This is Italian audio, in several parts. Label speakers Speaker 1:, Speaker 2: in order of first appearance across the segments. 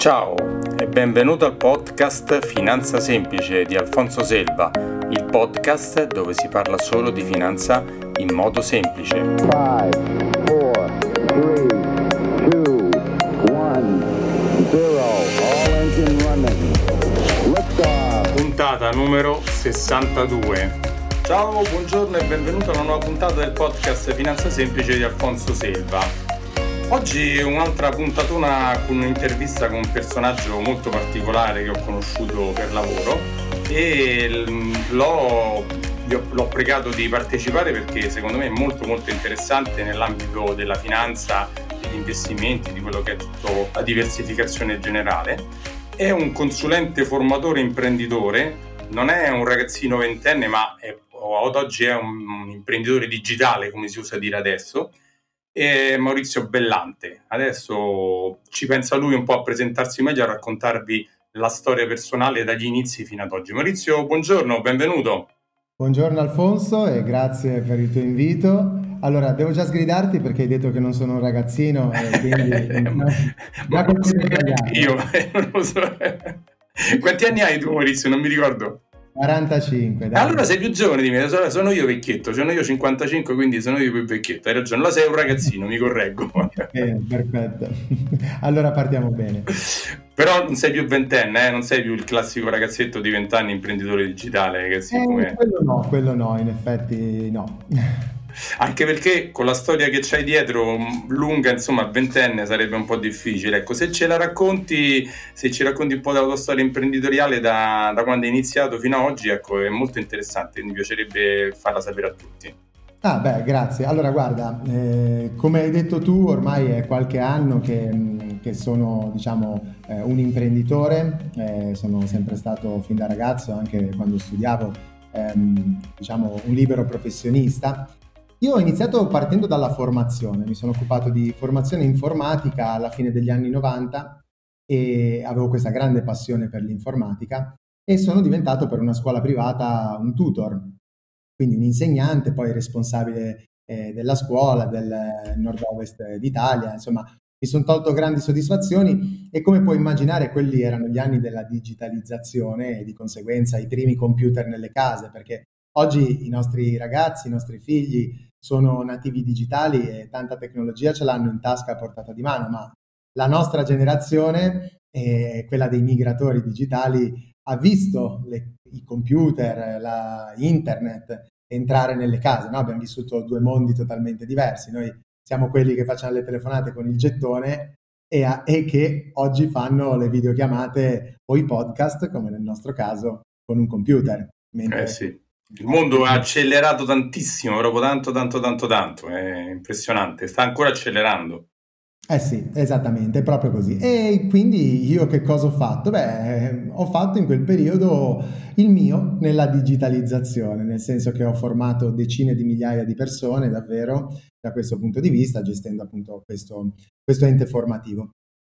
Speaker 1: Ciao e benvenuto al podcast Finanza Semplice di Alfonso Selva, il podcast dove si parla solo di finanza in modo semplice. 5, 4, 3, 2, 1, 0, all engine running. Liftoff. Puntata numero 62. Ciao, buongiorno e benvenuto a una nuova puntata del podcast Finanza Semplice di Alfonso Selva. Oggi un'altra puntatona con un'intervista con un personaggio molto particolare che ho conosciuto per lavoro e l'ho, l'ho pregato di partecipare perché secondo me è molto molto interessante nell'ambito della finanza, degli investimenti, di quello che è tutta la diversificazione generale. È un consulente formatore imprenditore, non è un ragazzino ventenne ma è, ad oggi è un, un imprenditore digitale come si usa dire adesso e Maurizio Bellante. Adesso ci pensa lui un po' a presentarsi meglio, a raccontarvi la storia personale dagli inizi fino ad oggi. Maurizio, buongiorno, benvenuto.
Speaker 2: Buongiorno Alfonso e grazie per il tuo invito. Allora, devo già sgridarti perché hai detto che non sono un ragazzino quindi...
Speaker 1: Ma io non lo so. Quanti anni hai tu Maurizio? Non mi ricordo.
Speaker 2: 45. Dai.
Speaker 1: Allora sei più giovane di me, sono io vecchietto, sono io 55, quindi sono io più vecchietto. Hai ragione, allora sei un ragazzino, mi correggo.
Speaker 2: Eh, perfetto. Allora partiamo bene.
Speaker 1: Però non sei più ventenne, eh? non sei più il classico ragazzetto di vent'anni imprenditore digitale. Che
Speaker 2: eh, quello no, quello no, in effetti no.
Speaker 1: Anche perché con la storia che c'hai dietro, lunga, insomma, ventenne, sarebbe un po' difficile. Ecco, se ce la racconti, se ci racconti un po' della tua storia imprenditoriale da, da quando hai iniziato fino ad oggi, ecco, è molto interessante, mi piacerebbe farla sapere a tutti.
Speaker 2: Ah, beh, grazie. Allora, guarda, eh, come hai detto tu, ormai è qualche anno che, che sono, diciamo, eh, un imprenditore, eh, sono sempre stato fin da ragazzo, anche quando studiavo, ehm, diciamo, un libero professionista io ho iniziato partendo dalla formazione, mi sono occupato di formazione informatica alla fine degli anni 90 e avevo questa grande passione per l'informatica e sono diventato per una scuola privata un tutor, quindi un insegnante, poi responsabile eh, della scuola del nord-ovest d'Italia, insomma mi sono tolto grandi soddisfazioni e come puoi immaginare quelli erano gli anni della digitalizzazione e di conseguenza i primi computer nelle case, perché oggi i nostri ragazzi, i nostri figli sono nativi digitali e tanta tecnologia ce l'hanno in tasca a portata di mano, ma la nostra generazione, eh, quella dei migratori digitali, ha visto le, i computer, la internet entrare nelle case. No? Abbiamo vissuto due mondi totalmente diversi. Noi siamo quelli che facciamo le telefonate con il gettone e, a, e che oggi fanno le videochiamate o i podcast, come nel nostro caso, con un computer.
Speaker 1: Mentre eh sì il mondo è accelerato tantissimo, proprio tanto, tanto, tanto, tanto. È impressionante, sta ancora accelerando.
Speaker 2: Eh sì, esattamente, proprio così. E quindi io che cosa ho fatto? Beh, ho fatto in quel periodo il mio nella digitalizzazione, nel senso che ho formato decine di migliaia di persone davvero da questo punto di vista, gestendo appunto questo, questo ente formativo.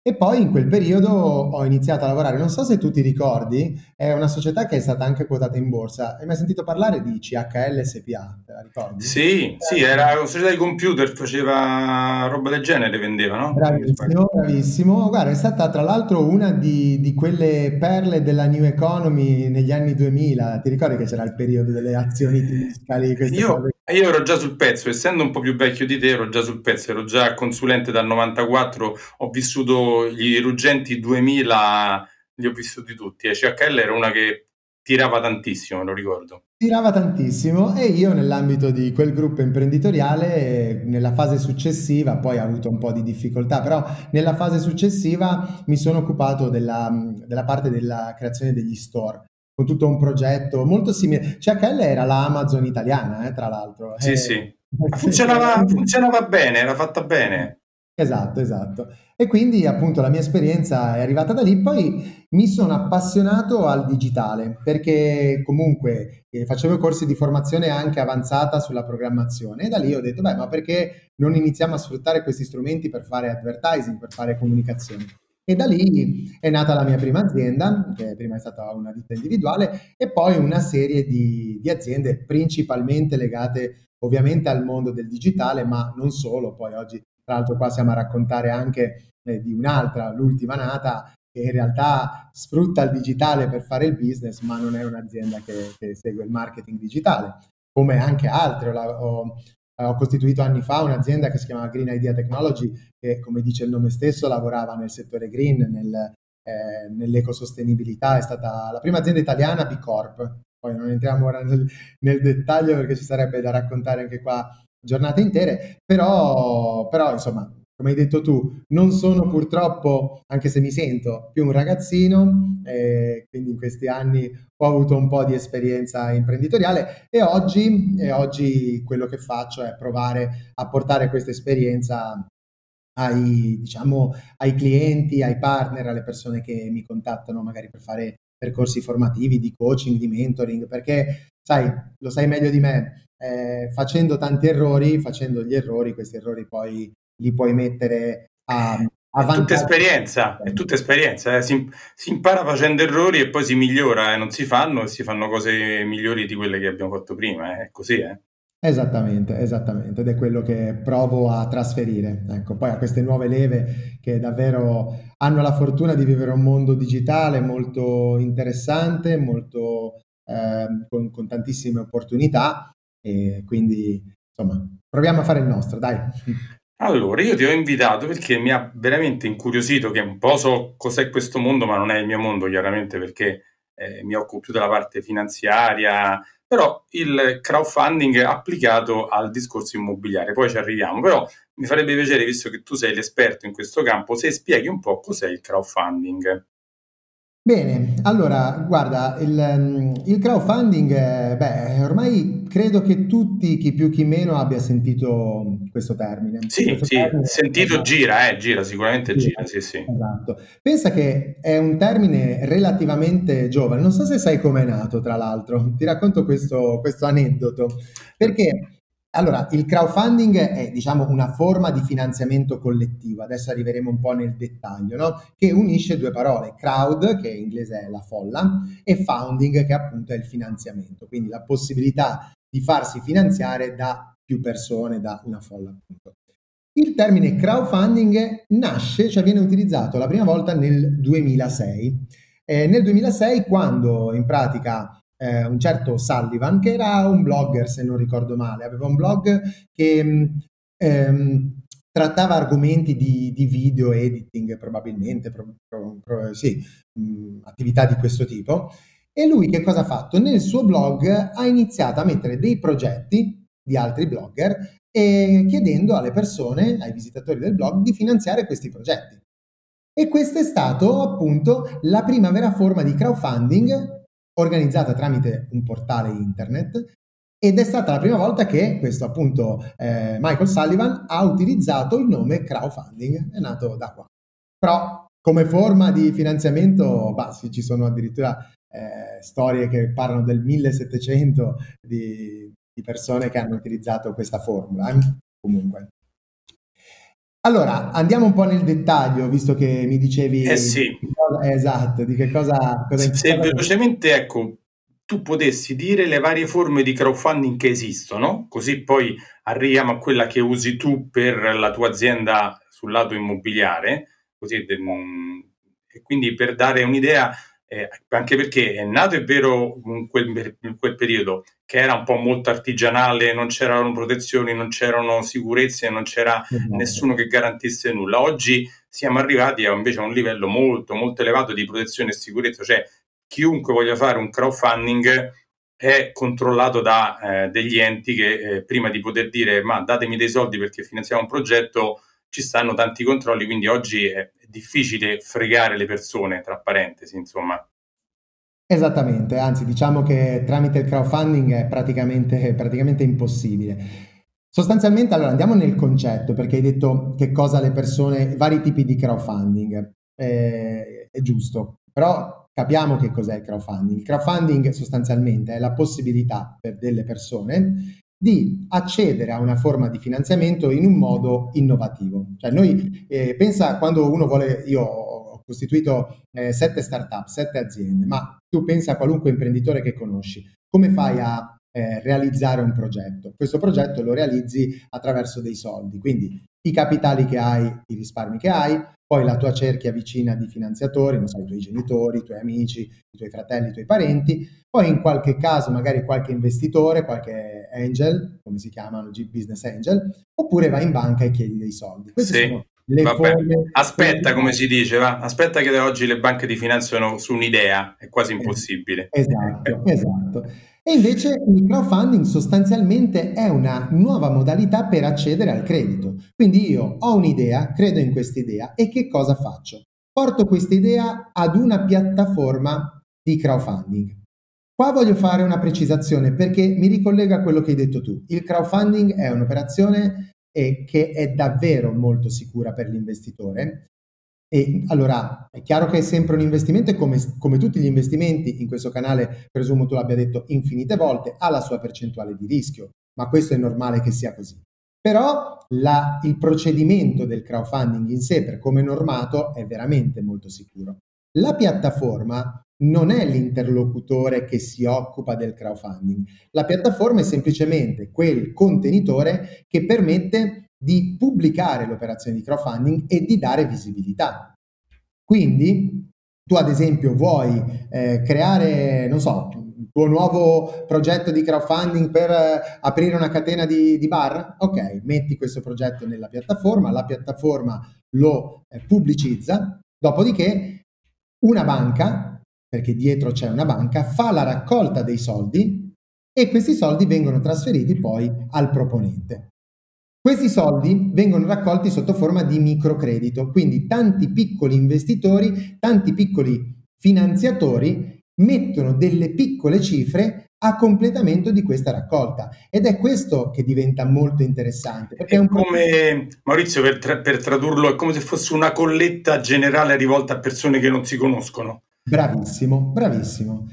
Speaker 2: E poi in quel periodo ho iniziato a lavorare, non so se tu ti ricordi, è una società che è stata anche quotata in borsa. Hai mai sentito parlare di CHL SPA? Te la ricordi?
Speaker 1: Sì, sì, era una società di computer, faceva roba del genere, vendeva, no?
Speaker 2: Bravissimo, bravissimo. Guarda, è stata tra l'altro una di, di, quelle perle della New Economy negli anni 2000. Ti ricordi che c'era il periodo delle azioni fiscali?
Speaker 1: Io, io ero già sul pezzo, essendo un po' più vecchio di te, ero già sul pezzo, ero già consulente dal 94, ho vissuto gli ruggenti 2000 li ho vissuti tutti e CHL era una che tirava tantissimo, lo ricordo.
Speaker 2: Tirava tantissimo e io nell'ambito di quel gruppo imprenditoriale, nella fase successiva, poi ho avuto un po' di difficoltà, però nella fase successiva mi sono occupato della, della parte della creazione degli store con tutto un progetto molto simile. CHL era la Amazon italiana, eh, tra l'altro.
Speaker 1: Sì, eh, sì. Funzionava, funzionava bene, era fatta bene.
Speaker 2: Esatto, esatto. E quindi appunto la mia esperienza è arrivata da lì, poi mi sono appassionato al digitale perché comunque eh, facevo corsi di formazione anche avanzata sulla programmazione e da lì ho detto, beh, ma perché non iniziamo a sfruttare questi strumenti per fare advertising, per fare comunicazione? E da lì è nata la mia prima azienda, che prima è stata una ditta individuale, e poi una serie di, di aziende principalmente legate ovviamente al mondo del digitale, ma non solo, poi oggi tra l'altro qua siamo a raccontare anche eh, di un'altra, l'ultima nata, che in realtà sfrutta il digitale per fare il business, ma non è un'azienda che, che segue il marketing digitale, come anche altre. Ho, ho, ho, costituito anni fa un'azienda che si chiama Green Idea Technology, che come dice il nome stesso lavorava nel settore green, nel, eh, nell'ecosostenibilità, è stata la prima azienda italiana B Corp. Poi non entriamo ora nel, nel dettaglio perché ci sarebbe da raccontare anche qua giornate intere, però, però insomma come hai detto tu, non sono purtroppo, anche se mi sento più un ragazzino, eh, quindi in questi anni ho avuto un po' di esperienza imprenditoriale e oggi, e oggi quello che faccio è provare a portare questa esperienza ai, diciamo, ai clienti, ai partner, alle persone che mi contattano magari per fare percorsi formativi di coaching, di mentoring, perché sai, lo sai meglio di me, eh, facendo tanti errori, facendo gli errori, questi errori poi li puoi mettere a,
Speaker 1: a è tutta esperienza, è tutta esperienza, eh. si, si, impara facendo errori e poi si migliora e eh. non si fanno e si fanno cose migliori di quelle che abbiamo fatto prima, eh. è così, eh.
Speaker 2: Esattamente, esattamente, ed è quello che provo a trasferire. Ecco, poi a queste nuove leve che davvero hanno la fortuna di vivere un mondo digitale molto interessante, molto, eh, con, con tantissime opportunità e quindi insomma proviamo a fare il nostro, dai.
Speaker 1: Allora, io ti ho invitato perché mi ha veramente incuriosito, che un po' so cos'è questo mondo, ma non è il mio mondo chiaramente perché eh, mi occupo più della parte finanziaria, però il crowdfunding applicato al discorso immobiliare, poi ci arriviamo, però mi farebbe piacere, visto che tu sei l'esperto in questo campo, se spieghi un po' cos'è il crowdfunding.
Speaker 2: Bene, allora guarda, il, mm, il crowdfunding, eh, beh, ormai credo che tutti, chi più chi meno, abbia sentito questo termine.
Speaker 1: Sì,
Speaker 2: questo
Speaker 1: sì, termine, sentito esatto. gira, eh, gira, sicuramente sì, gira, sì, sì.
Speaker 2: Esatto. Pensa che è un termine relativamente giovane, non so se sai com'è nato, tra l'altro, ti racconto questo, questo aneddoto, perché allora, il crowdfunding è diciamo una forma di finanziamento collettivo, adesso arriveremo un po' nel dettaglio, no? che unisce due parole, crowd, che in inglese è la folla, e founding, che appunto è il finanziamento, quindi la possibilità di farsi finanziare da più persone, da una folla appunto. Il termine crowdfunding nasce, cioè viene utilizzato la prima volta nel 2006. Eh, nel 2006 quando in pratica eh, un certo Sullivan, che era un blogger, se non ricordo male, aveva un blog che mm, ehm, trattava argomenti di, di, video editing, probabilmente, pro, pro, pro, sì, mh, mm, attività di questo tipo. E lui che cosa ha fatto? Nel suo blog ha iniziato a mettere dei progetti di altri blogger e chiedendo alle persone, ai visitatori del blog, di finanziare questi progetti. E questa è stata appunto la prima vera forma di crowdfunding organizzata tramite un portale internet ed è stata la prima volta che questo appunto eh, Michael Sullivan ha utilizzato il nome crowdfunding, è nato da qua. Però come forma di finanziamento, bah, sì, ci sono addirittura eh, storie che parlano del 1700 di, di, persone che hanno utilizzato questa formula. Eh? Comunque. Allora, andiamo un po' nel dettaglio, visto che mi dicevi...
Speaker 1: Eh sì.
Speaker 2: Cosa, esatto, di che cosa... cosa
Speaker 1: Se cosa velocemente, ecco, tu potessi dire le varie forme di crowdfunding che esistono, così poi arriviamo a quella che usi tu per la tua azienda sul lato immobiliare, così, mm, e quindi per dare un'idea eh, anche perché è nato, è vero, in quel, in quel, periodo che era un po' molto artigianale, non c'erano protezioni, non c'erano sicurezze, non c'era esatto. nessuno che garantisse nulla. Oggi siamo arrivati a, invece a un livello molto, molto elevato di protezione e sicurezza, cioè chiunque voglia fare un crowdfunding è controllato da eh, degli enti che eh, prima di poter dire ma datemi dei soldi perché finanziamo un progetto ci stanno tanti controlli, quindi oggi è difficile fregare le persone, tra parentesi, insomma.
Speaker 2: Esattamente, anzi diciamo che tramite il crowdfunding è praticamente, praticamente impossibile. Sostanzialmente, allora andiamo nel concetto, perché hai detto che cosa le persone, vari tipi di crowdfunding, eh, è giusto, però capiamo che cos'è il crowdfunding. Il crowdfunding sostanzialmente è la possibilità per delle persone di accedere a una forma di finanziamento in un modo innovativo. Cioè noi, eh, pensa quando uno vuole, io ho costituito eh, sette startup, sette aziende, ma tu pensa a qualunque imprenditore che conosci, come fai a eh, realizzare un progetto. Questo progetto lo realizzi attraverso dei soldi, quindi i capitali che hai, i risparmi che hai, poi la tua cerchia vicina di finanziatori, non so, i tuoi genitori, i tuoi amici, i tuoi fratelli, i tuoi parenti, poi in qualche caso magari qualche investitore, qualche angel, come si chiamano, business angel, oppure vai in banca e chiedi dei soldi.
Speaker 1: Queste sì. sono le Vabbè. forme. Aspetta, come si dice, va? aspetta che da oggi le banche ti finanziano su un'idea, è quasi impossibile.
Speaker 2: Esatto, esatto. E invece il crowdfunding sostanzialmente è una nuova modalità per accedere al credito. Quindi io ho un'idea, credo in questa idea e che cosa faccio? Porto questa idea ad una piattaforma di crowdfunding. Qua voglio fare una precisazione perché mi ricollega a quello che hai detto tu. Il crowdfunding è un'operazione che è davvero molto sicura per l'investitore e allora è chiaro che è sempre un investimento e come, come, tutti gli investimenti in questo canale, presumo tu l'abbia detto infinite volte, ha la sua percentuale di rischio, ma questo è normale che sia così. Però la, il procedimento del crowdfunding in sé, per come normato, è veramente molto sicuro. La piattaforma non è l'interlocutore che si occupa del crowdfunding. La piattaforma è semplicemente quel contenitore che permette di pubblicare l'operazione di crowdfunding e di dare visibilità. Quindi tu ad esempio vuoi eh, creare, non so, il tuo nuovo progetto di crowdfunding per eh, aprire una catena di, di, bar? Ok, metti questo progetto nella piattaforma, la piattaforma lo eh, pubblicizza, dopodiché una banca, perché dietro c'è una banca, fa la raccolta dei soldi e questi soldi vengono trasferiti poi al proponente. Questi soldi vengono raccolti sotto forma di microcredito, quindi tanti piccoli investitori, tanti piccoli finanziatori mettono delle piccole cifre a completamento di questa raccolta ed è questo che diventa molto interessante.
Speaker 1: Perché è, un come Maurizio, per, tra- per tradurlo, è come se fosse una colletta generale rivolta a persone che non si conoscono.
Speaker 2: Bravissimo, bravissimo.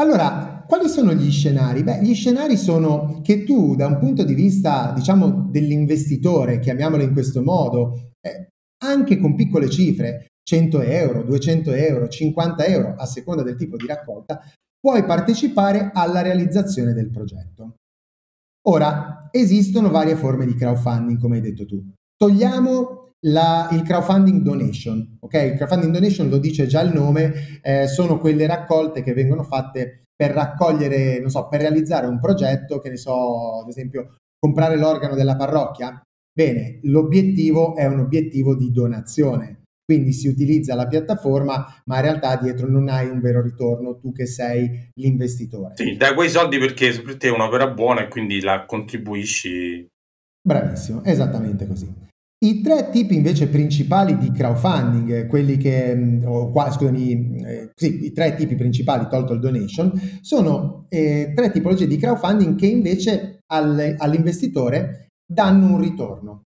Speaker 2: Allora, quali sono gli scenari? Beh, gli scenari sono che tu, da un punto di vista, diciamo, dell'investitore, chiamiamolo in questo modo, eh, anche con piccole cifre, 100 euro, 200 euro, 50 euro, a seconda del tipo di raccolta, puoi partecipare alla realizzazione del progetto. Ora, esistono varie forme di crowdfunding, come hai detto tu. Togliamo la, il crowdfunding donation, ok? Il crowdfunding donation lo dice già il nome, eh, sono quelle raccolte che vengono fatte per raccogliere, non so, per realizzare un progetto, che ne so, ad esempio, comprare l'organo della parrocchia. Bene, l'obiettivo è un obiettivo di donazione, quindi si utilizza la piattaforma, ma in realtà dietro non hai un vero ritorno, tu che sei l'investitore.
Speaker 1: Sì, dai quei soldi perché per te è un'opera buona e quindi la contribuisci.
Speaker 2: Bravissimo, esattamente così. I tre tipi invece principali di crowdfunding, quelli che, mm, o qua, scusami, eh, sì, i tre tipi principali tolto il donation, sono eh, tre tipologie di crowdfunding che invece al, all'investitore danno un ritorno.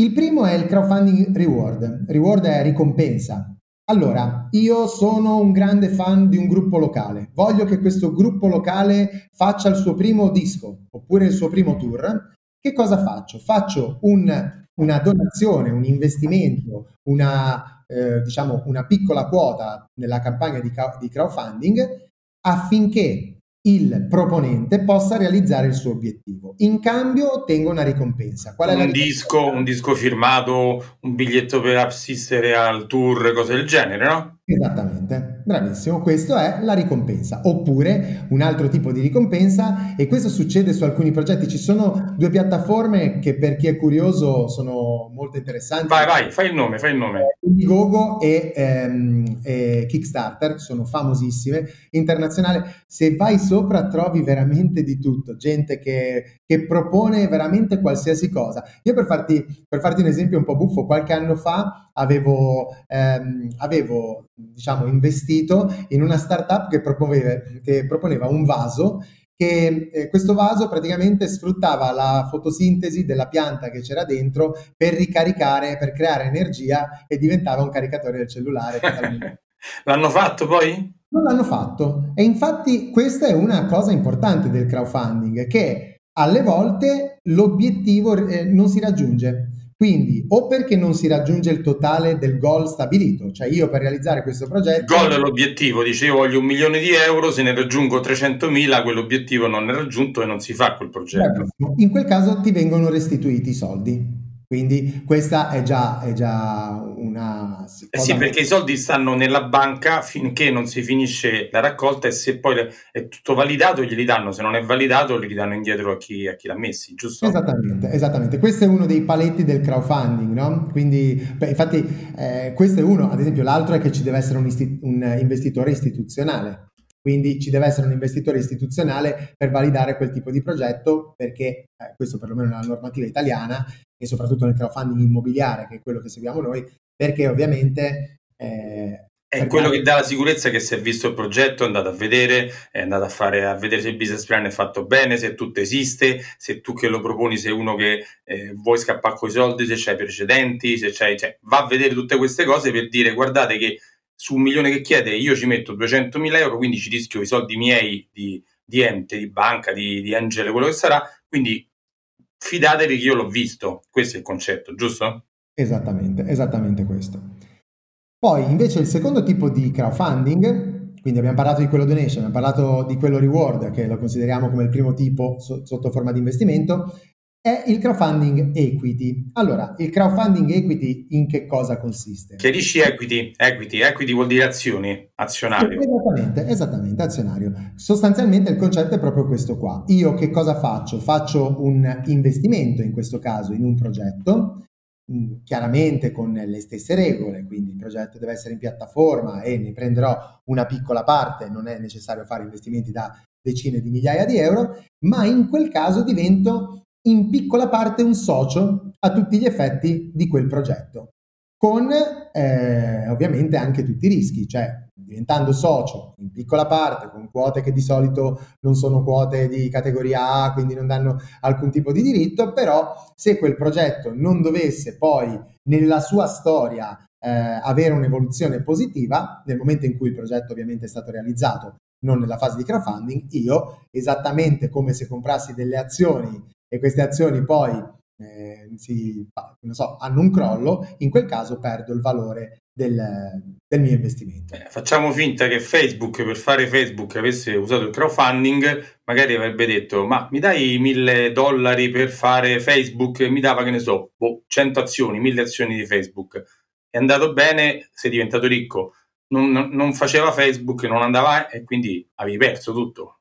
Speaker 2: Il primo è il crowdfunding reward. Reward è ricompensa. Allora, io sono un grande fan di un gruppo locale, voglio che questo gruppo locale faccia il suo primo disco oppure il suo primo tour. Che cosa faccio? Faccio un una donazione, un investimento, una, eh, diciamo, una piccola quota nella campagna di, di crowdfunding affinché il proponente possa realizzare il suo obiettivo. In cambio ottengo una ricompensa.
Speaker 1: Qual è un, la ricompensa? Disco, un disco firmato, un biglietto per assistere al tour, cose del genere, no?
Speaker 2: Esattamente, bravissimo, questa è la ricompensa. Oppure un altro tipo di ricompensa, e questo succede su alcuni progetti, ci sono due piattaforme che per chi è curioso sono molto interessanti.
Speaker 1: Vai, vai, fai il nome, fai il nome.
Speaker 2: Indiegogo e, ehm, e Kickstarter, sono famosissime, internazionali. Se vai sopra trovi veramente di tutto, gente che, che propone veramente qualsiasi cosa. Io per farti, per farti un esempio un po' buffo, qualche anno fa avevo, ehm, avevo diciamo, investito in una startup che proponeva, che proponeva un vaso che eh, questo vaso praticamente sfruttava la fotosintesi della pianta che c'era dentro per ricaricare, per creare energia e diventava un caricatore del cellulare.
Speaker 1: L'hanno fatto poi?
Speaker 2: Non l'hanno fatto e infatti questa è una cosa importante del crowdfunding che alle volte l'obiettivo eh, non si raggiunge. Quindi, o perché non si raggiunge il totale del goal stabilito, cioè io per realizzare questo progetto...
Speaker 1: Il goal è l'obiettivo, dice io voglio un milione di euro, se ne raggiungo 300.000, quell'obiettivo non è raggiunto e non si fa quel progetto.
Speaker 2: In quel caso ti vengono restituiti i soldi. Quindi questa è già, è già una...
Speaker 1: Eh sì, perché i soldi stanno nella banca finché non si finisce la raccolta e se poi è tutto validato glieli danno, se non è validato li danno indietro a chi, a chi l'ha messi, giusto?
Speaker 2: Esattamente, esattamente. Questo è uno dei paletti del crowdfunding, no? Quindi, beh, infatti, eh, questo è uno, ad esempio l'altro è che ci deve essere un, isti- un investitore istituzionale. Quindi ci deve essere un investitore istituzionale per validare quel tipo di progetto perché eh, questo perlomeno nella normativa italiana e soprattutto nel crowdfunding immobiliare che è quello che seguiamo noi perché ovviamente
Speaker 1: eh, è quello che dà la sicurezza che si è visto il progetto, è andato a vedere, è andato a, fare, a vedere se il business plan è fatto bene, se tutto esiste, se tu che lo proponi sei uno che eh, vuoi scappare con i soldi, se c'hai precedenti, se c'hai, cioè, va a vedere tutte queste cose per dire guardate che su un milione che chiede io ci metto 200.000 euro, quindi ci rischio i soldi miei di, di ente, di banca, di, di angelo, quello che sarà, quindi fidatevi che io l'ho visto, questo è il concetto, giusto?
Speaker 2: Esattamente, esattamente questo. Poi invece il secondo tipo di crowdfunding, quindi abbiamo parlato di quello donation, abbiamo parlato di quello reward, che lo consideriamo come il primo tipo so- sotto forma di investimento, è il crowdfunding equity. Allora, il crowdfunding equity in che cosa consiste?
Speaker 1: Chiarisci equity, equity, equity vuol dire azioni, azionario.
Speaker 2: Esattamente, esattamente, azionario. Sostanzialmente il concetto è proprio questo qua. Io che cosa faccio? Faccio un investimento, in questo caso, in un progetto, mm, chiaramente con le stesse regole, quindi il progetto deve essere in piattaforma e ne prenderò una piccola parte, non è necessario fare investimenti da decine di migliaia di euro, ma in quel caso divento in piccola parte un socio a tutti gli effetti di quel progetto, con eh, ovviamente anche tutti i rischi, cioè diventando socio in piccola parte, con quote che di solito non sono quote di categoria A, quindi non danno alcun tipo di diritto, però se quel progetto non dovesse poi nella sua storia eh, avere un'evoluzione positiva, nel momento in cui il progetto ovviamente è stato realizzato, non nella fase di crowdfunding, io, esattamente come se comprassi delle azioni e queste azioni poi eh, si, so, hanno un crollo, in quel caso perdo il valore del, del mio investimento.
Speaker 1: Eh, facciamo finta che Facebook, per fare Facebook, avesse usato il crowdfunding, magari avrebbe detto, ma mi dai mille dollari per fare Facebook? Mi dava, che ne so, boh, 100 azioni, mille azioni di Facebook. È andato bene, sei diventato ricco. Non, non faceva Facebook, non andava e quindi avevi perso tutto.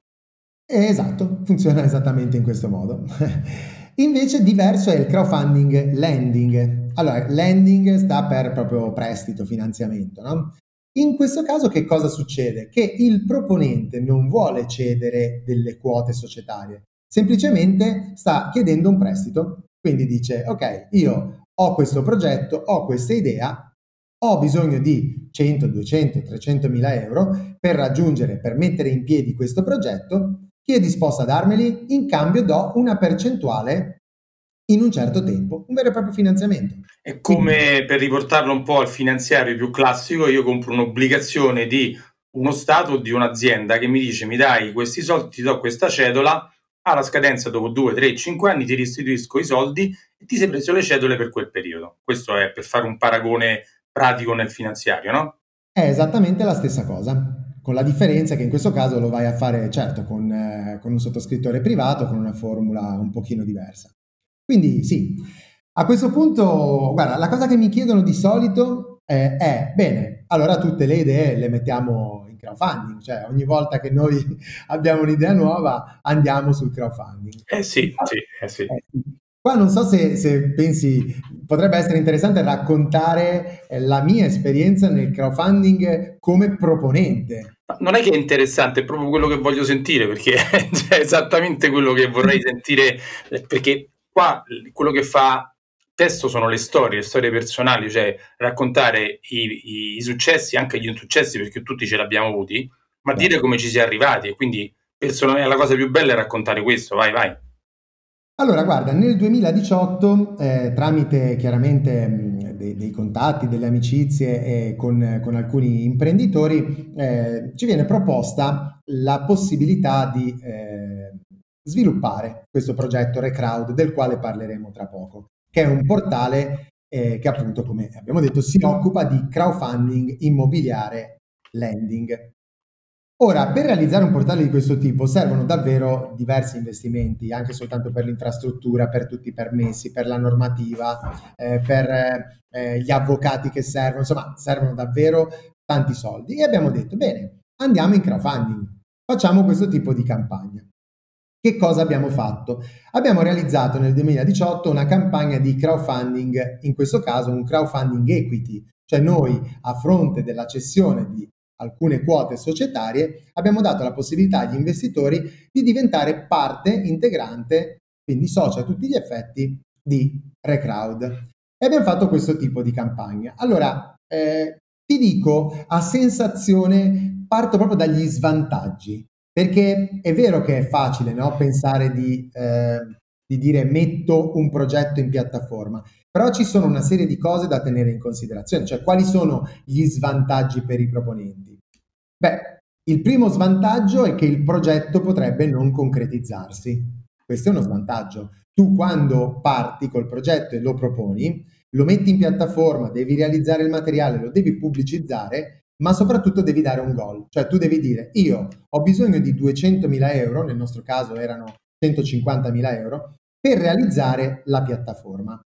Speaker 2: Esatto, funziona esattamente in questo modo. Invece diverso è il crowdfunding lending. Allora, lending sta per proprio prestito, finanziamento, no? In questo caso che cosa succede? Che il proponente non vuole cedere delle quote societarie, semplicemente sta chiedendo un prestito. Quindi dice, ok, io ho questo progetto, ho questa idea, ho bisogno di 100, 200, 300 mila euro per raggiungere, per mettere in piedi questo progetto chi è disposto a darmeli? In cambio do una percentuale in un certo tempo, un vero e proprio finanziamento.
Speaker 1: È come Quindi, per riportarlo un po' al finanziario più classico, io compro un'obbligazione di uno Stato o di un'azienda che mi dice mi dai questi soldi, ti do questa cedola, alla scadenza dopo 2, 3, 5 anni ti restituisco i soldi e ti sei preso le cedole per quel periodo. Questo è per fare un paragone pratico nel finanziario, no?
Speaker 2: È esattamente la stessa cosa con la differenza che in questo caso lo vai a fare certo con, eh, con, un sottoscrittore privato, con una formula un pochino diversa. Quindi sì, a questo punto, guarda, la cosa che mi chiedono di solito è, è bene, allora tutte le idee le mettiamo in crowdfunding, cioè ogni volta che noi abbiamo un'idea nuova andiamo sul crowdfunding.
Speaker 1: Eh sì, sì, eh sì. Eh,
Speaker 2: Qua non so se, se, pensi, potrebbe essere interessante raccontare eh, la mia esperienza nel crowdfunding come proponente.
Speaker 1: Non è che è interessante, è proprio quello che voglio sentire, perché è esattamente quello che vorrei sentire, perché qua quello che fa testo sono le storie, le storie personali, cioè raccontare i, i, i successi, anche gli insuccessi, perché tutti ce l'abbiamo avuti, ma dire come ci si è arrivati. E quindi personalmente la cosa più bella è raccontare questo, vai, vai.
Speaker 2: Allora, guarda, nel 2018, eh, tramite chiaramente mh, dei, dei, contatti, delle amicizie e con, con alcuni imprenditori, eh, ci viene proposta la possibilità di eh, sviluppare questo progetto Recrowd, del quale parleremo tra poco. che è un portale eh, che appunto, come abbiamo detto, si occupa di crowdfunding immobiliare lending. Ora, per realizzare un portale di questo tipo servono davvero diversi investimenti, anche soltanto per l'infrastruttura, per tutti i permessi, per la normativa, eh, per eh, gli avvocati che servono, insomma, servono davvero tanti soldi. E abbiamo detto, bene, andiamo in crowdfunding, facciamo questo tipo di campagna. Che cosa abbiamo fatto? Abbiamo realizzato nel 2018 una campagna di crowdfunding, in questo caso un crowdfunding equity, cioè noi a fronte della cessione di alcune quote societarie abbiamo dato la possibilità agli investitori di diventare parte integrante, quindi socio a tutti gli effetti di Recrowd. E abbiamo fatto questo tipo di campagna. Allora, eh, ti dico, a sensazione parto proprio dagli svantaggi. Perché è vero che è facile no? pensare di, eh, di dire metto un progetto in piattaforma, però ci sono una serie di cose da tenere in considerazione, cioè quali sono gli svantaggi per i proponenti? Beh, il primo svantaggio è che il progetto potrebbe non concretizzarsi. Questo è uno svantaggio. Tu quando parti col progetto e lo proponi, lo metti in piattaforma, devi realizzare il materiale, lo devi pubblicizzare, ma soprattutto devi dare un goal, cioè tu devi dire io ho bisogno di 200.000 euro, nel nostro caso erano 150.000 euro, per realizzare la piattaforma.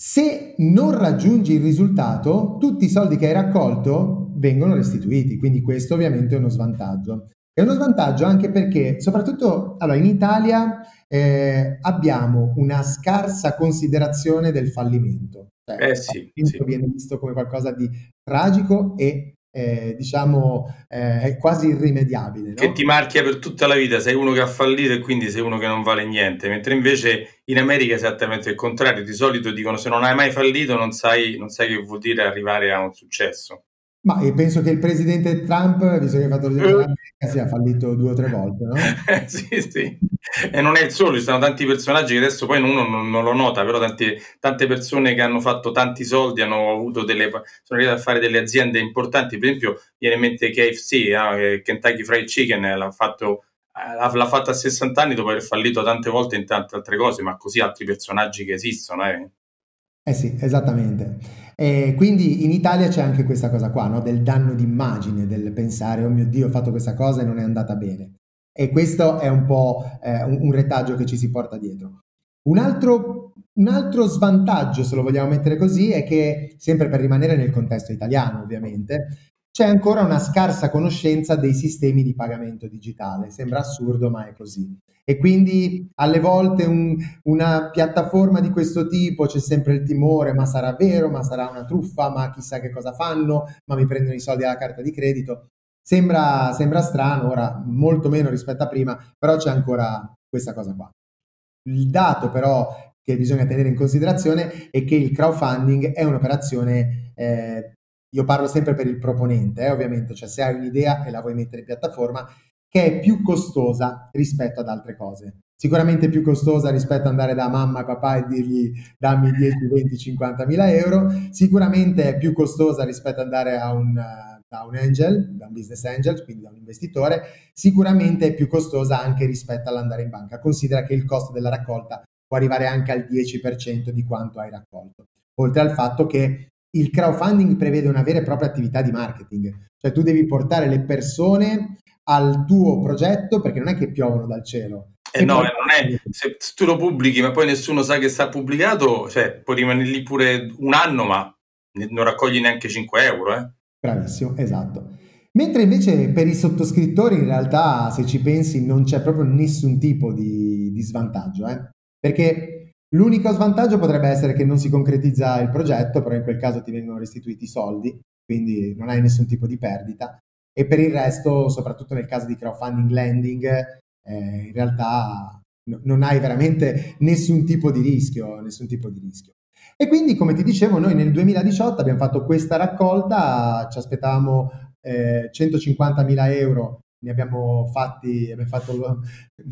Speaker 2: Se non raggiungi il risultato, tutti i soldi che hai raccolto vengono restituiti, quindi questo ovviamente è uno svantaggio. È uno svantaggio anche perché, soprattutto allora, in Italia, eh, abbiamo una scarsa considerazione del fallimento. Cioè, eh sì, sì. viene visto come qualcosa di tragico e eh, diciamo eh, quasi irrimediabile. No?
Speaker 1: Che ti marchia per tutta la vita, sei uno che ha fallito e quindi sei uno che non vale niente, mentre invece in America è esattamente il contrario, di solito dicono se non hai mai fallito non sai, non sai che vuol dire arrivare a un successo.
Speaker 2: Ma io penso che il presidente Trump, visto che ha fatto il presidente dell'America, sia fallito due o tre volte, no?
Speaker 1: sì, sì. E non è il solo, ci sono tanti personaggi che adesso poi uno non, non lo nota, però tanti, tante persone che hanno fatto tanti soldi, hanno avuto delle, sono arrivate a fare delle aziende importanti, per esempio viene in mente KFC, eh, Kentucky Fried Chicken, l'ha fatto eh, l'ha fatta a 60 anni dopo aver fallito tante volte in tante altre cose, ma così altri personaggi che esistono. Eh,
Speaker 2: eh sì, esattamente. E quindi in Italia c'è anche questa cosa qua, no? del danno d'immagine, del pensare, oh mio Dio, ho fatto questa cosa e non è andata bene. E questo è un po' eh, un, un, retaggio che ci si porta dietro. Un altro, un altro svantaggio, se lo vogliamo mettere così, è che, sempre per rimanere nel contesto italiano ovviamente, c'è ancora una scarsa conoscenza dei sistemi di pagamento digitale. Sembra assurdo, ma è così. E quindi alle volte un, una piattaforma di questo tipo c'è sempre il timore, ma sarà vero, ma sarà una truffa, ma chissà che cosa fanno, ma mi prendono i soldi alla carta di credito. Sembra, sembra strano, ora molto meno rispetto a prima, però c'è ancora questa cosa qua. Il dato però che bisogna tenere in considerazione è che il crowdfunding è un'operazione eh, io parlo sempre per il proponente, eh, ovviamente, cioè se hai un'idea e la vuoi mettere in piattaforma, che è più costosa rispetto ad altre cose. Sicuramente più costosa rispetto ad andare da mamma e papà e dirgli dammi 10, 20, 50 mila euro, sicuramente è più costosa rispetto ad andare a un, da un angel, da un business angel, quindi da un investitore, sicuramente è più costosa anche rispetto all'andare in banca. Considera che il costo della raccolta può arrivare anche al 10% di quanto hai raccolto. Oltre al fatto che il crowdfunding prevede una vera e propria attività di marketing, cioè tu devi portare le persone al tuo progetto perché non è che piovono dal cielo.
Speaker 1: Eh no. Eh, non è, se tu lo pubblichi ma poi nessuno sa che sta pubblicato, cioè puoi rimanere lì pure un anno ma non raccogli neanche 5 euro. Eh.
Speaker 2: Bravissimo, esatto. Mentre invece per i sottoscrittori in realtà se ci pensi non c'è proprio nessun tipo di, di svantaggio, eh? perché l'unico svantaggio potrebbe essere che non si concretizza il progetto, però in quel caso ti vengono restituiti i soldi, quindi non hai nessun tipo di perdita e per il resto, soprattutto nel caso di crowdfunding lending, eh, in realtà n- non hai veramente nessun tipo di rischio, nessun tipo di rischio. E quindi, come ti dicevo, noi nel 2018 abbiamo fatto questa raccolta, ci aspettavamo eh, 150.000 euro, ne abbiamo fatti, abbiamo fatto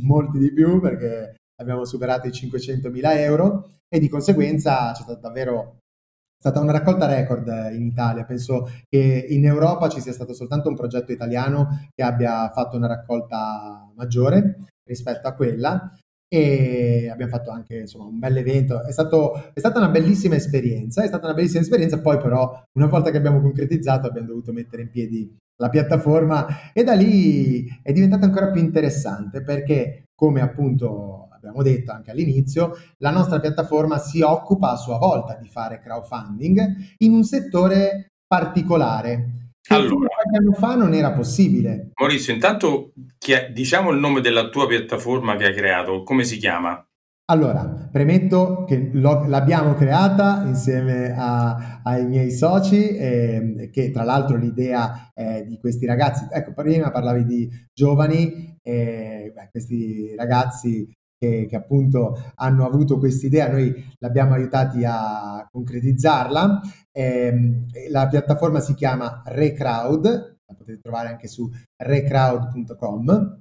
Speaker 2: molti di più perché abbiamo superato i 500.000 euro e di conseguenza c'è stato davvero è stata una raccolta record in Italia, penso che in Europa ci sia stato soltanto un progetto italiano che abbia fatto una raccolta maggiore rispetto a quella e abbiamo fatto anche insomma, un bel evento. È, stato, è, stata una bellissima esperienza, è stata una bellissima esperienza, poi però una volta che abbiamo concretizzato abbiamo dovuto mettere in piedi la piattaforma e da lì è diventata ancora più interessante perché come appunto abbiamo detto anche all'inizio, la nostra piattaforma si occupa a sua volta di fare crowdfunding in un settore particolare allora, qualche anno fa non era possibile.
Speaker 1: Maurizio, intanto diciamo il nome della tua piattaforma che hai creato, come si chiama?
Speaker 2: Allora, premetto che l'abbiamo creata insieme a, ai miei soci, eh, che tra l'altro l'idea eh, di questi ragazzi, ecco, prima parlavi di giovani, eh, questi ragazzi che, che appunto hanno avuto quest'idea, noi l'abbiamo aiutati a concretizzarla. Eh, la piattaforma si chiama Recrowd, la potete trovare anche su recrowd.com.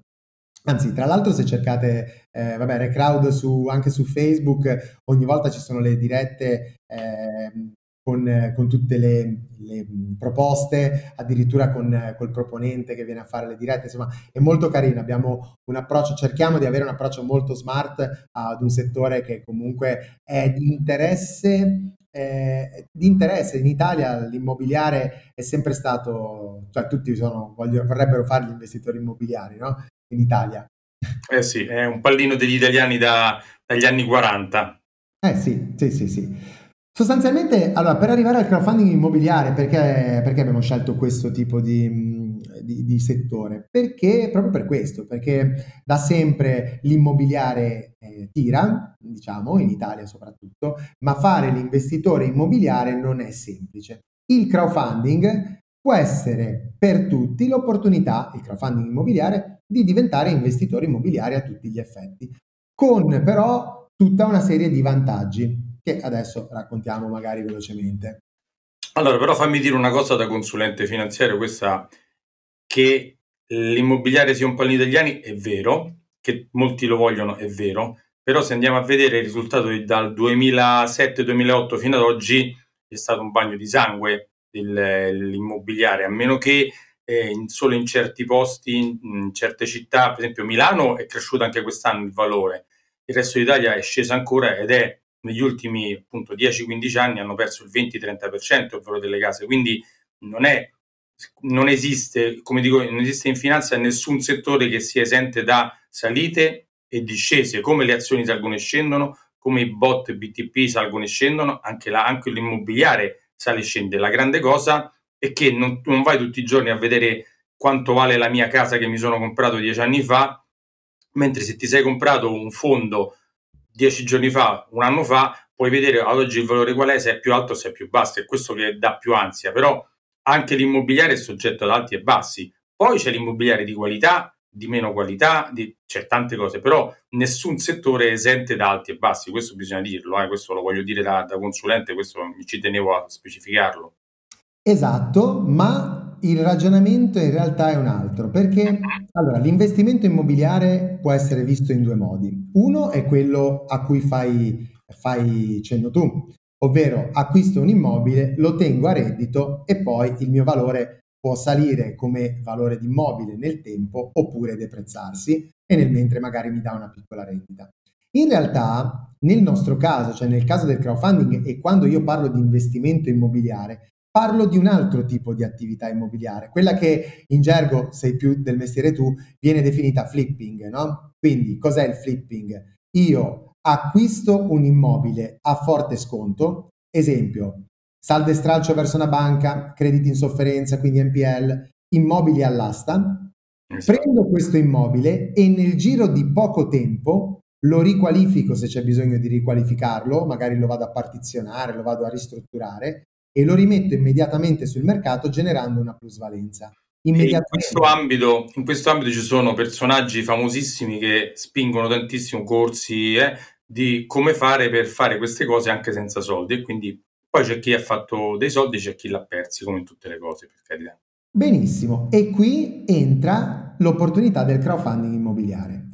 Speaker 2: Anzi, tra l'altro, se cercate, eh, vabbè, Recrowd su, anche su Facebook, ogni volta ci sono le dirette eh, con, con tutte le, le, proposte, addirittura con col proponente che viene a fare le dirette, insomma è molto carino, abbiamo un approccio, cerchiamo di avere un approccio molto smart ad un settore che comunque è di interesse eh, di interesse in Italia l'immobiliare è sempre stato, cioè tutti sono, voglio, vorrebbero fare gli investitori immobiliari no? in Italia.
Speaker 1: Eh sì, è un pallino degli italiani da, dagli anni 40.
Speaker 2: Eh sì, sì, sì, sì. Sostanzialmente, allora, per arrivare al crowdfunding immobiliare, perché, perché abbiamo scelto questo tipo di, di, di, settore? Perché, proprio per questo, perché da sempre l'immobiliare eh, tira, diciamo, in Italia soprattutto, ma fare l'investitore immobiliare non è semplice. Il crowdfunding può essere per tutti l'opportunità, il crowdfunding immobiliare, di diventare investitori immobiliari a tutti gli effetti, con però tutta una serie di vantaggi che adesso raccontiamo magari velocemente.
Speaker 1: Allora, però fammi dire una cosa da consulente finanziario, questa che l'immobiliare sia un agli italiani è vero, che molti lo vogliono è vero, però se andiamo a vedere il risultato dal 2007-2008 fino ad oggi è stato un bagno di sangue l'immobiliare, a meno che eh, in, solo in certi posti, in, in certe città, per esempio Milano è cresciuto anche quest'anno il valore, il resto d'Italia è sceso ancora ed è negli ultimi appunto 10-15 anni hanno perso il 20-30% il valore delle case, quindi non, è, non esiste, come dico, non esiste in finanza nessun settore che sia esente da salite e discese, come le azioni salgono e scendono, come i bot BTP salgono e scendono, anche, la, anche l'immobiliare sale e scende. La grande cosa è che non, non vai tutti i giorni a vedere quanto vale la mia casa che mi sono comprato dieci anni fa, mentre se ti sei comprato un fondo dieci giorni fa, un anno fa, puoi vedere ad oggi il valore qual è, se è più alto o se è più basso, è questo che dà più ansia, però anche l'immobiliare è soggetto ad alti e bassi. Poi c'è l'immobiliare di qualità, di meno qualità, di, c'è tante cose, però nessun settore è esente da alti e bassi, questo bisogna dirlo, eh, questo lo voglio dire da, da consulente, questo ci tenevo a specificarlo.
Speaker 2: Esatto, ma il ragionamento in realtà è un altro, perché allora, l'investimento immobiliare può essere visto in due modi. Uno è quello a cui fai, fai cenno tu, ovvero acquisto un immobile, lo tengo a reddito e poi il mio valore può salire come valore di immobile nel tempo oppure deprezzarsi e nel mentre magari mi dà una piccola rendita. In realtà, nel nostro caso, cioè nel caso del crowdfunding e quando io parlo di investimento immobiliare, Parlo di un altro tipo di attività immobiliare, quella che in gergo, sei più del mestiere tu, viene definita flipping, no? Quindi cos'è il flipping? Io acquisto un immobile a forte sconto, esempio, saldo e stralcio verso una banca, crediti in sofferenza, quindi NPL, immobili all'asta, esatto. prendo questo immobile e nel giro di poco tempo lo riqualifico se c'è bisogno di riqualificarlo, magari lo vado a partizionare, lo vado a ristrutturare e lo rimetto immediatamente sul mercato generando una plusvalenza.
Speaker 1: In questo, ambito, in questo, ambito, ci sono personaggi famosissimi che spingono tantissimo corsi eh, di come fare per fare queste cose anche senza soldi e quindi poi c'è chi ha fatto dei soldi, c'è chi l'ha persi come in tutte le cose per carità.
Speaker 2: Benissimo, e qui entra l'opportunità del crowdfunding immobiliare.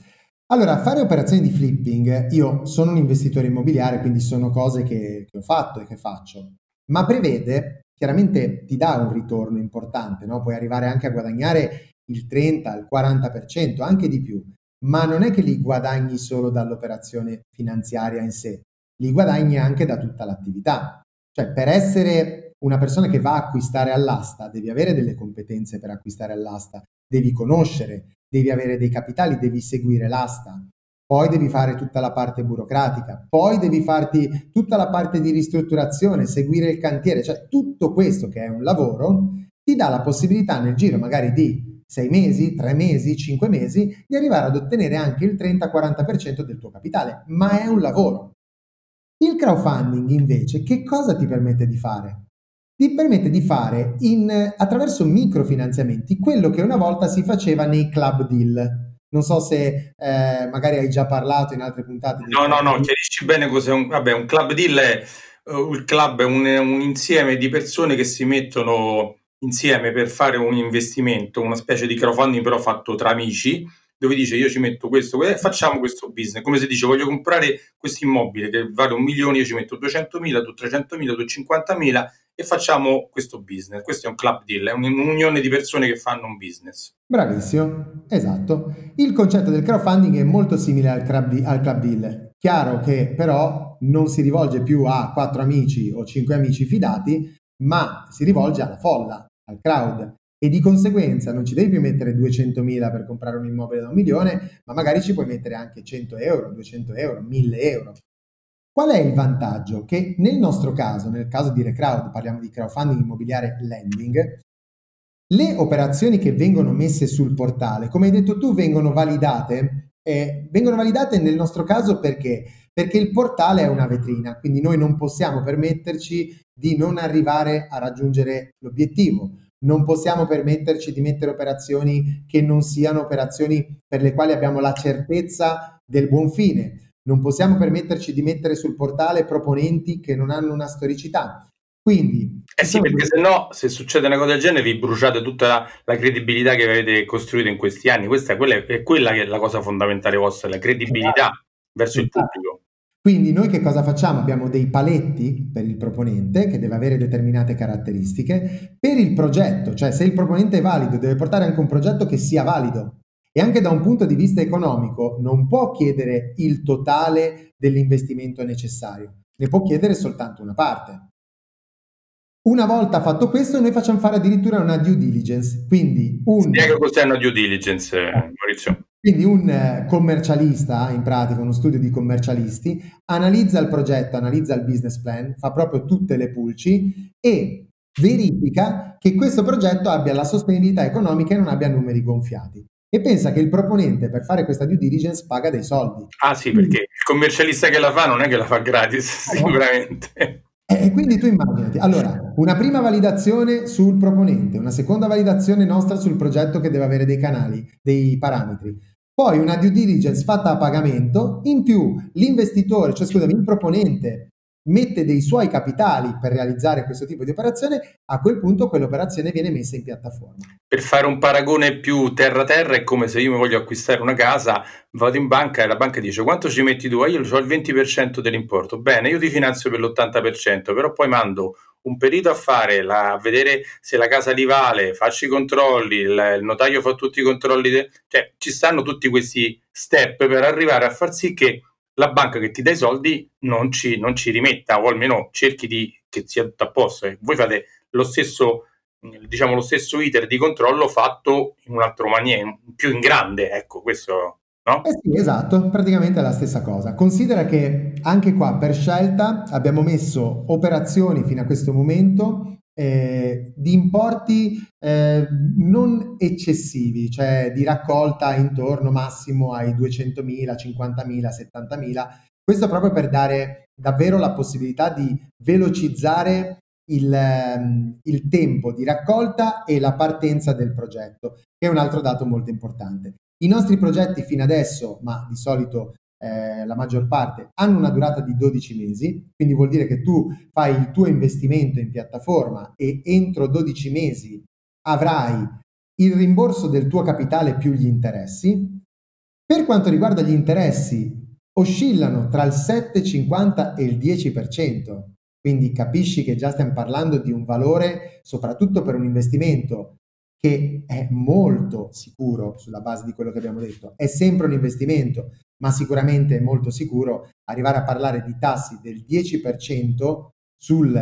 Speaker 2: Allora, fare operazioni di flipping, io sono un investitore immobiliare, quindi sono cose che, che ho fatto e che faccio ma prevede, chiaramente ti dà un ritorno importante, no? puoi arrivare anche a guadagnare il 30, il 40%, anche di più, ma non è che li guadagni solo dall'operazione finanziaria in sé, li guadagni anche da tutta l'attività. Cioè, per essere una persona che va a acquistare all'asta, devi avere delle competenze per acquistare all'asta, devi conoscere, devi avere dei capitali, devi seguire l'asta, poi devi fare tutta la parte burocratica, poi devi farti tutta la parte di ristrutturazione, seguire il cantiere, cioè tutto questo che è un lavoro ti dà la possibilità nel giro magari di sei mesi, tre mesi, cinque mesi di arrivare ad ottenere anche il 30-40% del tuo capitale, ma è un lavoro. Il crowdfunding invece che cosa ti permette di fare? Ti permette di fare in, attraverso microfinanziamenti quello che una volta si faceva nei club deal. Non so se eh, magari hai già parlato in altre puntate.
Speaker 1: No, no, no, chiarisci bene cos'è un, vabbè, un club deal. È, uh, il club è un, un insieme di persone che si mettono insieme per fare un investimento, una specie di crowdfunding però fatto tra amici dove dice io ci metto questo, eh, facciamo questo business, come se dice voglio comprare questo immobile che vale un milione, io ci metto 200.000, tu 300.000, tu 50.000 e facciamo questo business. Questo è un club deal, è un'unione di persone che fanno un business.
Speaker 2: Bravissimo, esatto. Il concetto del crowdfunding è molto simile al club, al club deal. Chiaro che però non si rivolge più a quattro amici o cinque amici fidati, ma si rivolge alla folla, al crowd e di conseguenza non ci devi più mettere 200.000 per comprare un immobile da un milione, ma magari ci puoi mettere anche 100 euro, 200 euro, 1000 euro. Qual è il vantaggio? Che nel nostro caso, nel caso di Recrowd, parliamo di crowdfunding immobiliare lending, le operazioni che vengono messe sul portale, come hai detto tu, vengono validate. Eh, vengono validate nel nostro caso perché? Perché il portale è una vetrina, quindi noi non possiamo permetterci di non arrivare a raggiungere l'obiettivo non possiamo permetterci di mettere operazioni che non siano operazioni per le quali abbiamo la certezza del buon fine. Non possiamo permetterci di mettere sul portale proponenti che non hanno una storicità. Quindi,
Speaker 1: eh sì, perché se no, se succede una cosa del genere, vi bruciate tutta la, la credibilità che avete costruito in questi anni. Questa è quella, è quella che è la cosa fondamentale vostra, la credibilità esatto. verso esatto. il pubblico.
Speaker 2: Quindi noi che cosa facciamo? Abbiamo dei paletti per il proponente che deve avere determinate caratteristiche. Per il progetto, cioè se il proponente è valido, deve portare anche un progetto che sia valido. E anche da un punto di vista economico non può chiedere il totale dell'investimento necessario, ne può chiedere soltanto una parte. Una volta fatto questo, noi facciamo fare addirittura una due diligence. Quindi un...
Speaker 1: Spiega cos'è una due diligence, Maurizio.
Speaker 2: Quindi un eh, commercialista, in pratica uno studio di commercialisti, analizza il progetto, analizza il business plan, fa proprio tutte le pulci e verifica che questo progetto abbia la sostenibilità economica e non abbia numeri gonfiati. E pensa che il proponente per fare questa due diligence paga dei soldi.
Speaker 1: Ah sì, perché il commercialista che la fa non è che la fa gratis, no. sicuramente.
Speaker 2: E quindi tu immaginati, allora, una prima validazione sul proponente, una seconda validazione nostra sul progetto che deve avere dei canali, dei parametri, poi una due diligence fatta a pagamento, in più l'investitore, cioè scusami, il proponente mette dei suoi capitali per realizzare questo tipo di operazione, a quel punto quell'operazione viene messa in piattaforma.
Speaker 1: Per fare un paragone più terra-terra è come se io mi voglio acquistare una casa, vado in banca e la banca dice quanto ci metti tu? Io ho il 20% dell'importo, bene, io ti finanzio per l'80%, però poi mando un perito a fare, la, a vedere se la casa li vale, faccio i controlli, il, il notaio fa tutti i controlli, de, cioè ci stanno tutti questi step per arrivare a far sì che la banca che ti dà i soldi non ci, non ci rimetta o almeno cerchi di che sia tutto a posto. Voi fate lo stesso, diciamo, lo stesso iter di controllo fatto in un altro maniera, più in grande, ecco, questo No?
Speaker 2: Eh sì, esatto, praticamente è la stessa cosa. Considera che anche qua per scelta abbiamo messo operazioni fino a questo momento eh, di importi eh, non eccessivi, cioè di raccolta intorno massimo ai 200.000, 50.000, 70.000. Questo proprio per dare davvero la possibilità di velocizzare il, ehm, il tempo di raccolta e la partenza del progetto, che è un altro dato molto importante. I nostri progetti fino adesso, ma di solito eh, la maggior parte, hanno una durata di 12 mesi, quindi vuol dire che tu fai il tuo investimento in piattaforma e entro 12 mesi avrai il rimborso del tuo capitale più gli interessi. Per quanto riguarda gli interessi, oscillano tra il 7,50 e il 10%, quindi capisci che già stiamo parlando di un valore, soprattutto per un investimento che è molto sicuro sulla base di quello che abbiamo detto. È sempre un investimento, ma sicuramente è molto sicuro arrivare a parlare di tassi del 10% sul,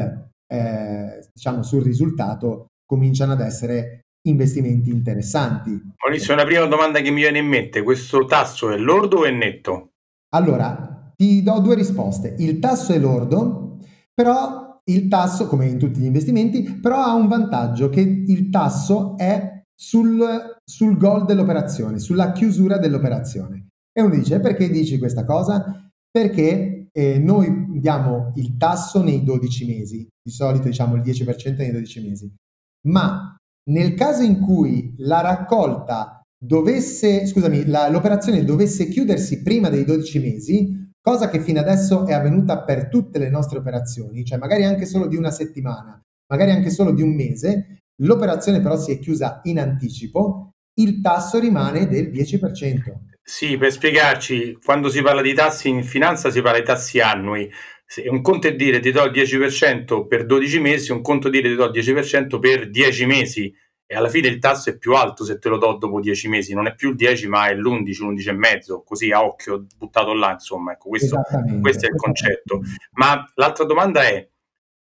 Speaker 2: eh, diciamo, sul risultato cominciano ad essere investimenti interessanti.
Speaker 1: Maurizio, una prima domanda che mi viene in mente, questo tasso è lordo o è netto?
Speaker 2: Allora, ti do due risposte. Il tasso è lordo, però il tasso, come in tutti gli investimenti, però ha un vantaggio che il tasso è sul, sul goal dell'operazione, sulla chiusura dell'operazione. E uno dice, perché dici questa cosa? Perché eh, noi diamo il tasso nei 12 mesi, di solito diciamo il 10% nei 12 mesi, ma nel caso in cui la raccolta dovesse, scusami, la, l'operazione dovesse chiudersi prima dei 12 mesi, cosa che fino adesso è avvenuta per tutte le nostre operazioni, cioè magari anche solo di una settimana, magari anche solo di un mese, l'operazione però si è chiusa in anticipo, il tasso rimane del 10%.
Speaker 1: Sì, per spiegarci, quando si parla di tassi in finanza si parla di tassi annui. Un conto è dire ti do il 10% per 12 mesi, un conto è dire ti do il 10% per 10 mesi e alla fine il tasso è più alto se te lo do dopo 10 mesi, non è più il 10 ma è l'11, l'11 e mezzo, così a occhio buttato là, insomma, ecco, questo, questo è il concetto. Ma l'altra domanda è,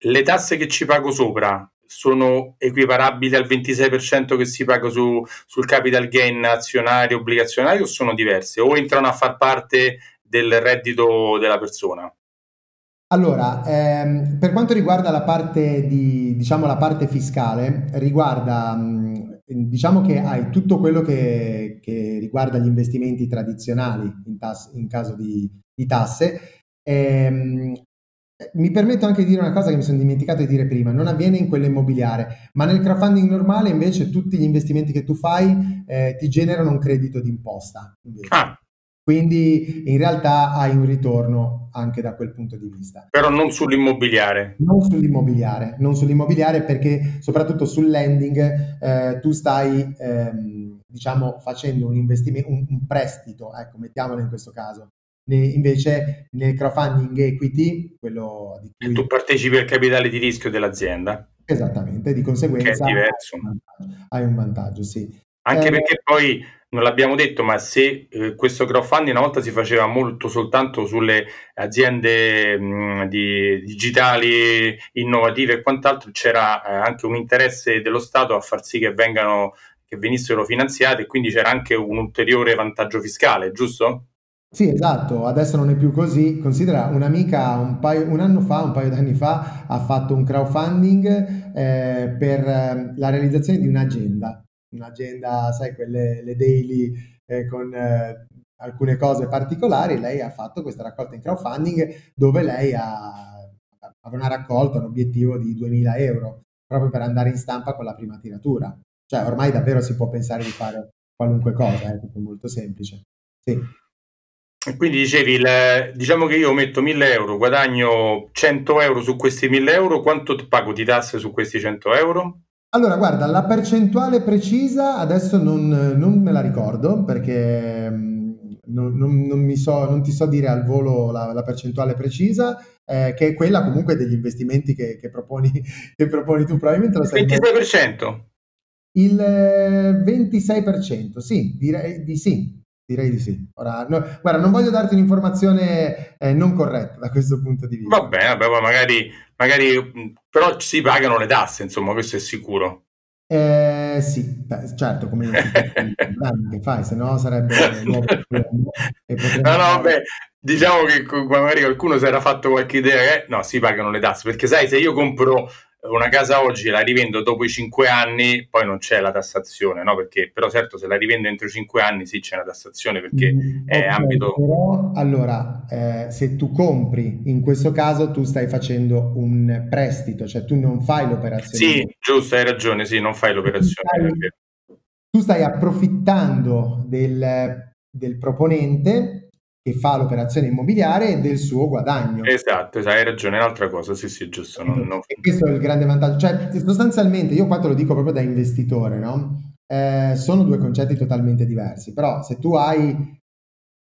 Speaker 1: le tasse che ci pago sopra, sono equiparabili al 26% che si paga su, sul capital gain azionario, obbligazionario o sono diverse o entrano a far parte del reddito della persona?
Speaker 2: Allora, ehm, per quanto riguarda la parte, di, diciamo, la parte fiscale, riguarda, diciamo che hai tutto quello che, che riguarda gli investimenti tradizionali in, tas- in caso di, di tasse. Ehm, mi permetto anche di dire una cosa che mi sono dimenticato di dire prima, non avviene in quello immobiliare, ma nel crowdfunding normale invece tutti gli investimenti che tu fai eh, ti generano un credito d'imposta. Ah. Quindi in realtà hai un ritorno anche da quel punto di vista.
Speaker 1: Però non sull'immobiliare.
Speaker 2: Non sull'immobiliare, non sull'immobiliare perché soprattutto sul lending eh, tu stai ehm, diciamo facendo un investimento, un, un prestito, ecco, mettiamolo in questo caso, invece nel crowdfunding equity, quello
Speaker 1: di cui... tu partecipi al capitale di rischio dell'azienda.
Speaker 2: Esattamente, di conseguenza hai un, hai un vantaggio, sì.
Speaker 1: Anche eh, perché poi non l'abbiamo detto, ma se eh, questo crowdfunding una volta si faceva molto soltanto sulle aziende mh, di, digitali innovative e quant'altro, c'era eh, anche un interesse dello Stato a far sì che vengano che venissero finanziate e quindi c'era anche un ulteriore vantaggio fiscale, giusto?
Speaker 2: Sì, esatto, adesso non è più così. Considera un'amica un, paio, un anno fa, un paio d'anni fa, ha fatto un crowdfunding eh, per eh, la realizzazione di un'agenda. Un'agenda, sai, quelle le daily eh, con eh, alcune cose particolari. Lei ha fatto questa raccolta in crowdfunding dove lei ha, aveva una raccolta, un obiettivo di 2000 euro proprio per andare in stampa con la prima tiratura. Cioè, ormai davvero si può pensare di fare qualunque cosa, è tutto molto semplice. Sì.
Speaker 1: Quindi dicevi, il, diciamo che io metto 1000 euro, guadagno 100 euro su questi 1000 euro, quanto pago di tasse su questi 100 euro?
Speaker 2: Allora, guarda, la percentuale precisa adesso non, non me la ricordo perché mm, non, non, non, so, non, ti so dire al volo la, la percentuale precisa, eh, che è quella comunque degli investimenti che, che, proponi, che proponi, tu. Probabilmente lo
Speaker 1: sai. 26%?
Speaker 2: Il 26%, eh, sì, direi di sì. Direi di sì. Ora, no, guarda, non voglio darti un'informazione eh, non corretta da questo punto di vista.
Speaker 1: Va bene, vabbè, magari, magari, però si pagano le tasse, insomma, questo è sicuro.
Speaker 2: Eh, sì, beh, certo, come che fai, se no sarebbe
Speaker 1: no, no, beh, diciamo che magari qualcuno si era fatto qualche idea che no, si pagano le tasse, perché sai, se io compro una casa oggi la rivendo dopo i cinque anni, poi non c'è la tassazione, no? Perché, però certo se la rivendo entro i cinque anni sì c'è una tassazione perché mm, è okay, ambito...
Speaker 2: Però allora, eh, se tu compri, in questo caso tu stai facendo un prestito, cioè tu non fai l'operazione.
Speaker 1: Sì, giusto, hai ragione, sì, non fai l'operazione. Tu
Speaker 2: stai, tu stai approfittando del, del proponente che fa l'operazione immobiliare del suo guadagno.
Speaker 1: Esatto, esatto, hai ragione, è un'altra cosa, sì sì, giusto. Non, non...
Speaker 2: E questo è il grande vantaggio, cioè sostanzialmente io qua te lo dico proprio da investitore, no? Eh, sono due concetti totalmente diversi, però se tu hai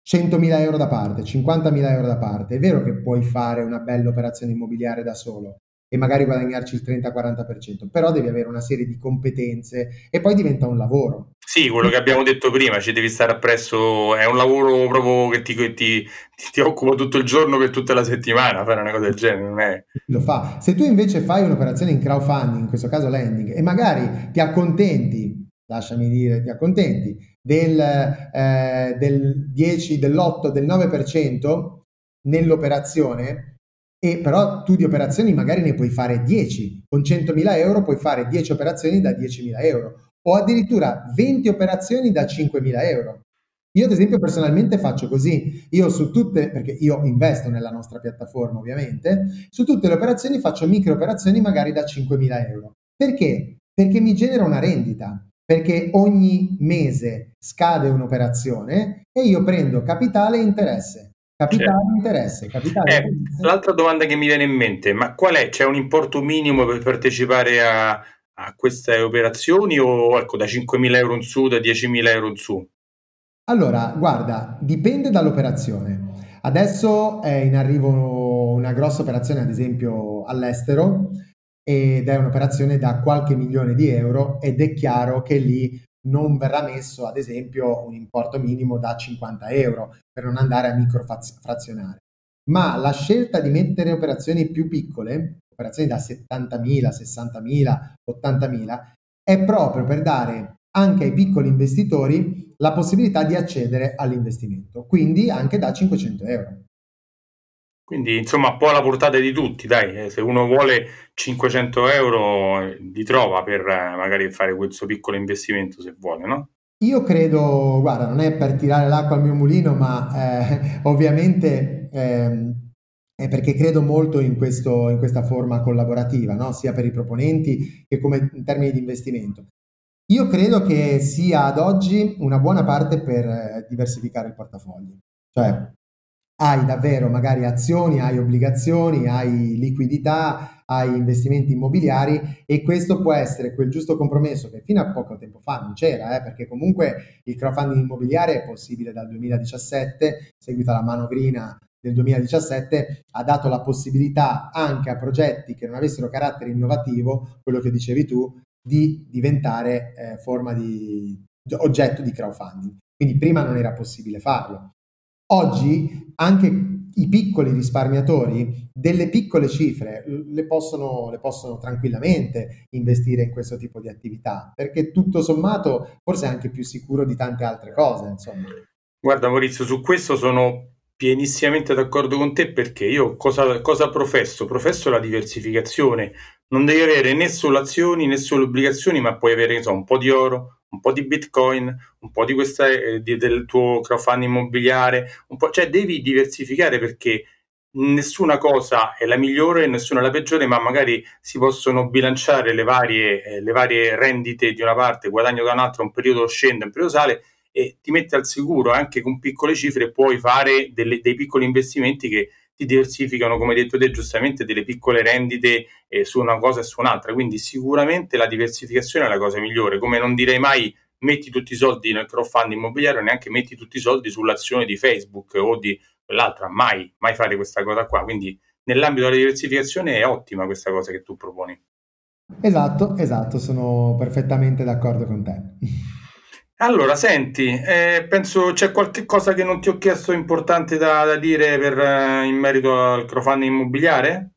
Speaker 2: 100.000 euro da parte, 50.000 euro da parte, è vero che puoi fare una bella operazione immobiliare da solo, e magari guadagnarci il 30-40%, però devi avere una serie di competenze e poi diventa un lavoro.
Speaker 1: Sì, quello che abbiamo detto prima, ci devi stare appresso, è un lavoro proprio che ti, ti, ti, ti occupa tutto il giorno per tutta la settimana, fare una cosa del genere, non è...
Speaker 2: Lo fa. Se tu invece fai un'operazione in crowdfunding, in questo caso lending, e magari ti accontenti, lasciami dire, ti accontenti del, eh, del 10, dell'8, del 9% nell'operazione, e però tu di operazioni magari ne puoi fare 10, con 100.000 euro puoi fare 10 operazioni da 10.000 euro o addirittura 20 operazioni da 5.000 euro. Io ad esempio personalmente faccio così, io su tutte, perché io investo nella nostra piattaforma ovviamente, su tutte le operazioni faccio micro operazioni magari da 5.000 euro. Perché? Perché mi genera una rendita, perché ogni mese scade un'operazione e io prendo capitale e interesse. Capitale certo. interesse, capitale
Speaker 1: eh, interesse. L'altra domanda che mi viene in mente, ma qual è? C'è un importo minimo per partecipare a, a queste operazioni o ecco da 5.000 euro in su, da 10.000 euro in su?
Speaker 2: Allora, guarda, dipende dall'operazione. Adesso è in arrivo una grossa operazione, ad esempio all'estero, ed è un'operazione da qualche milione di euro ed è chiaro che lì non verrà messo, ad esempio, un importo minimo da 50 euro per non andare a microfrazionare. Ma la scelta di mettere operazioni più piccole, operazioni da 70.000, 60.000, 80.000, è proprio per dare anche ai piccoli investitori la possibilità di accedere all'investimento, quindi anche da 500 euro.
Speaker 1: Quindi insomma un po' alla portata di tutti, dai, eh, se uno vuole 500 euro eh, li trova per eh, magari fare questo piccolo investimento se vuole, no?
Speaker 2: Io credo, guarda, non è per tirare l'acqua al mio mulino, ma ovviamente eh, è perché credo molto in, questo, in questa forma collaborativa, no? sia per i proponenti che come in termini di investimento. Io credo che sia ad oggi una buona parte per diversificare il portafoglio. Cioè, hai davvero magari azioni, hai obbligazioni, hai liquidità, hai investimenti immobiliari e questo può essere quel giusto compromesso che fino a poco tempo fa non c'era, eh, perché comunque il crowdfunding immobiliare è possibile dal 2017, seguita la manovrina del 2017, ha dato la possibilità anche a progetti che non avessero carattere innovativo, quello che dicevi tu, di diventare eh, forma di oggetto di crowdfunding. Quindi prima non era possibile farlo. Oggi anche i piccoli risparmiatori delle piccole cifre le possono, le possono, tranquillamente investire in questo tipo di attività perché tutto sommato forse è anche più sicuro di tante altre cose. Insomma.
Speaker 1: Guarda Maurizio, su questo sono pienissimamente d'accordo con te perché io cosa, cosa professo? Professo la diversificazione. Non devi avere né solo azioni né solo obbligazioni, ma puoi avere so, un po' di oro, un po' di bitcoin, un po' di questa, eh, di, del tuo crowdfunding immobiliare, un po', cioè devi diversificare perché nessuna cosa è la migliore nessuna è la peggiore, ma magari si possono bilanciare le varie, eh, le varie rendite di una parte, guadagno da un'altra, un periodo scende, un periodo sale e ti mette al sicuro anche con piccole cifre puoi fare delle, dei piccoli investimenti che ti diversificano, come hai detto te giustamente, delle piccole rendite eh, su una cosa e su un'altra. Quindi sicuramente la diversificazione è la cosa migliore. Come non direi mai metti tutti i soldi nel crowdfunding immobiliare, neanche metti tutti i soldi sull'azione di Facebook o di quell'altra. Mai, mai fare questa cosa qua. Quindi nell'ambito della diversificazione è ottima questa cosa che tu proponi.
Speaker 2: Esatto, esatto, sono perfettamente d'accordo con te.
Speaker 1: Allora, senti, eh, penso c'è qualche cosa che non ti ho chiesto importante da, da dire per, eh, in merito al crowdfunding immobiliare?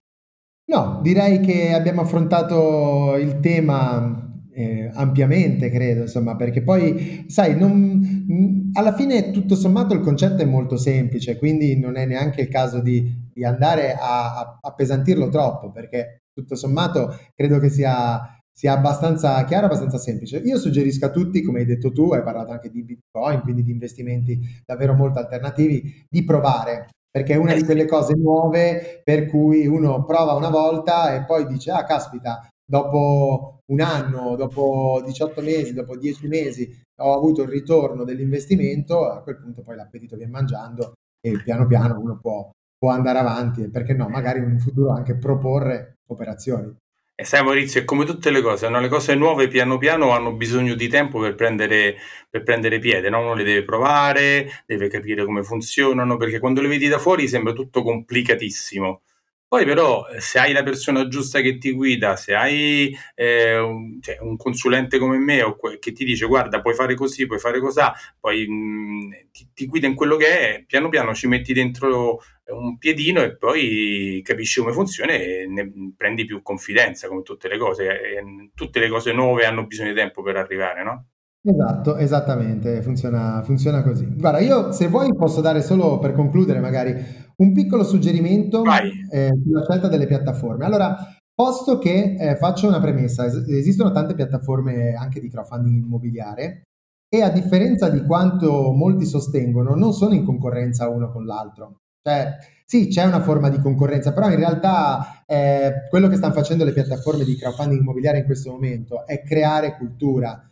Speaker 2: No, direi che abbiamo affrontato il tema eh, ampiamente, credo, insomma, perché poi, sai, non, alla fine tutto sommato il concetto è molto semplice, quindi non è neanche il caso di, di andare a appesantirlo troppo, perché tutto sommato credo che sia sia abbastanza chiaro, abbastanza semplice. Io suggerisco a tutti, come hai detto tu, hai parlato anche di Bitcoin, quindi di investimenti davvero molto alternativi, di provare, perché è una di quelle cose nuove per cui uno prova una volta e poi dice, ah caspita, dopo un anno, dopo 18 mesi, dopo 10 mesi ho avuto il ritorno dell'investimento, a quel punto poi l'appetito viene mangiando e piano piano uno può, può andare avanti e perché no, magari in un futuro anche proporre operazioni.
Speaker 1: E sai Maurizio, è come tutte le cose, no? le cose nuove piano piano hanno bisogno di tempo per prendere, per prendere piede, no? uno le deve provare, deve capire come funzionano, perché quando le vedi da fuori sembra tutto complicatissimo, Poi però eh, se hai la persona giusta che ti guida, se hai eh, un, cioè, un, consulente come me o que- che ti dice guarda puoi fare così, puoi fare così, poi mh, mm, ti, ti, guida in quello che è, piano piano ci metti dentro un piedino e poi capisci come funziona e ne prendi più confidenza come tutte le cose. E tutte le cose nuove hanno bisogno di tempo per arrivare, no?
Speaker 2: Esatto, esattamente, funziona, funziona così. Guarda, io se vuoi posso dare solo per concludere magari un piccolo suggerimento eh, sulla scelta delle piattaforme. Allora, posto che eh, faccio una premessa, es- esistono tante piattaforme anche di crowdfunding immobiliare e a differenza di quanto molti sostengono, non sono in concorrenza uno con l'altro. Cioè, sì, c'è una forma di concorrenza, però in realtà eh, quello che stanno facendo le piattaforme di crowdfunding immobiliare in questo momento è creare cultura,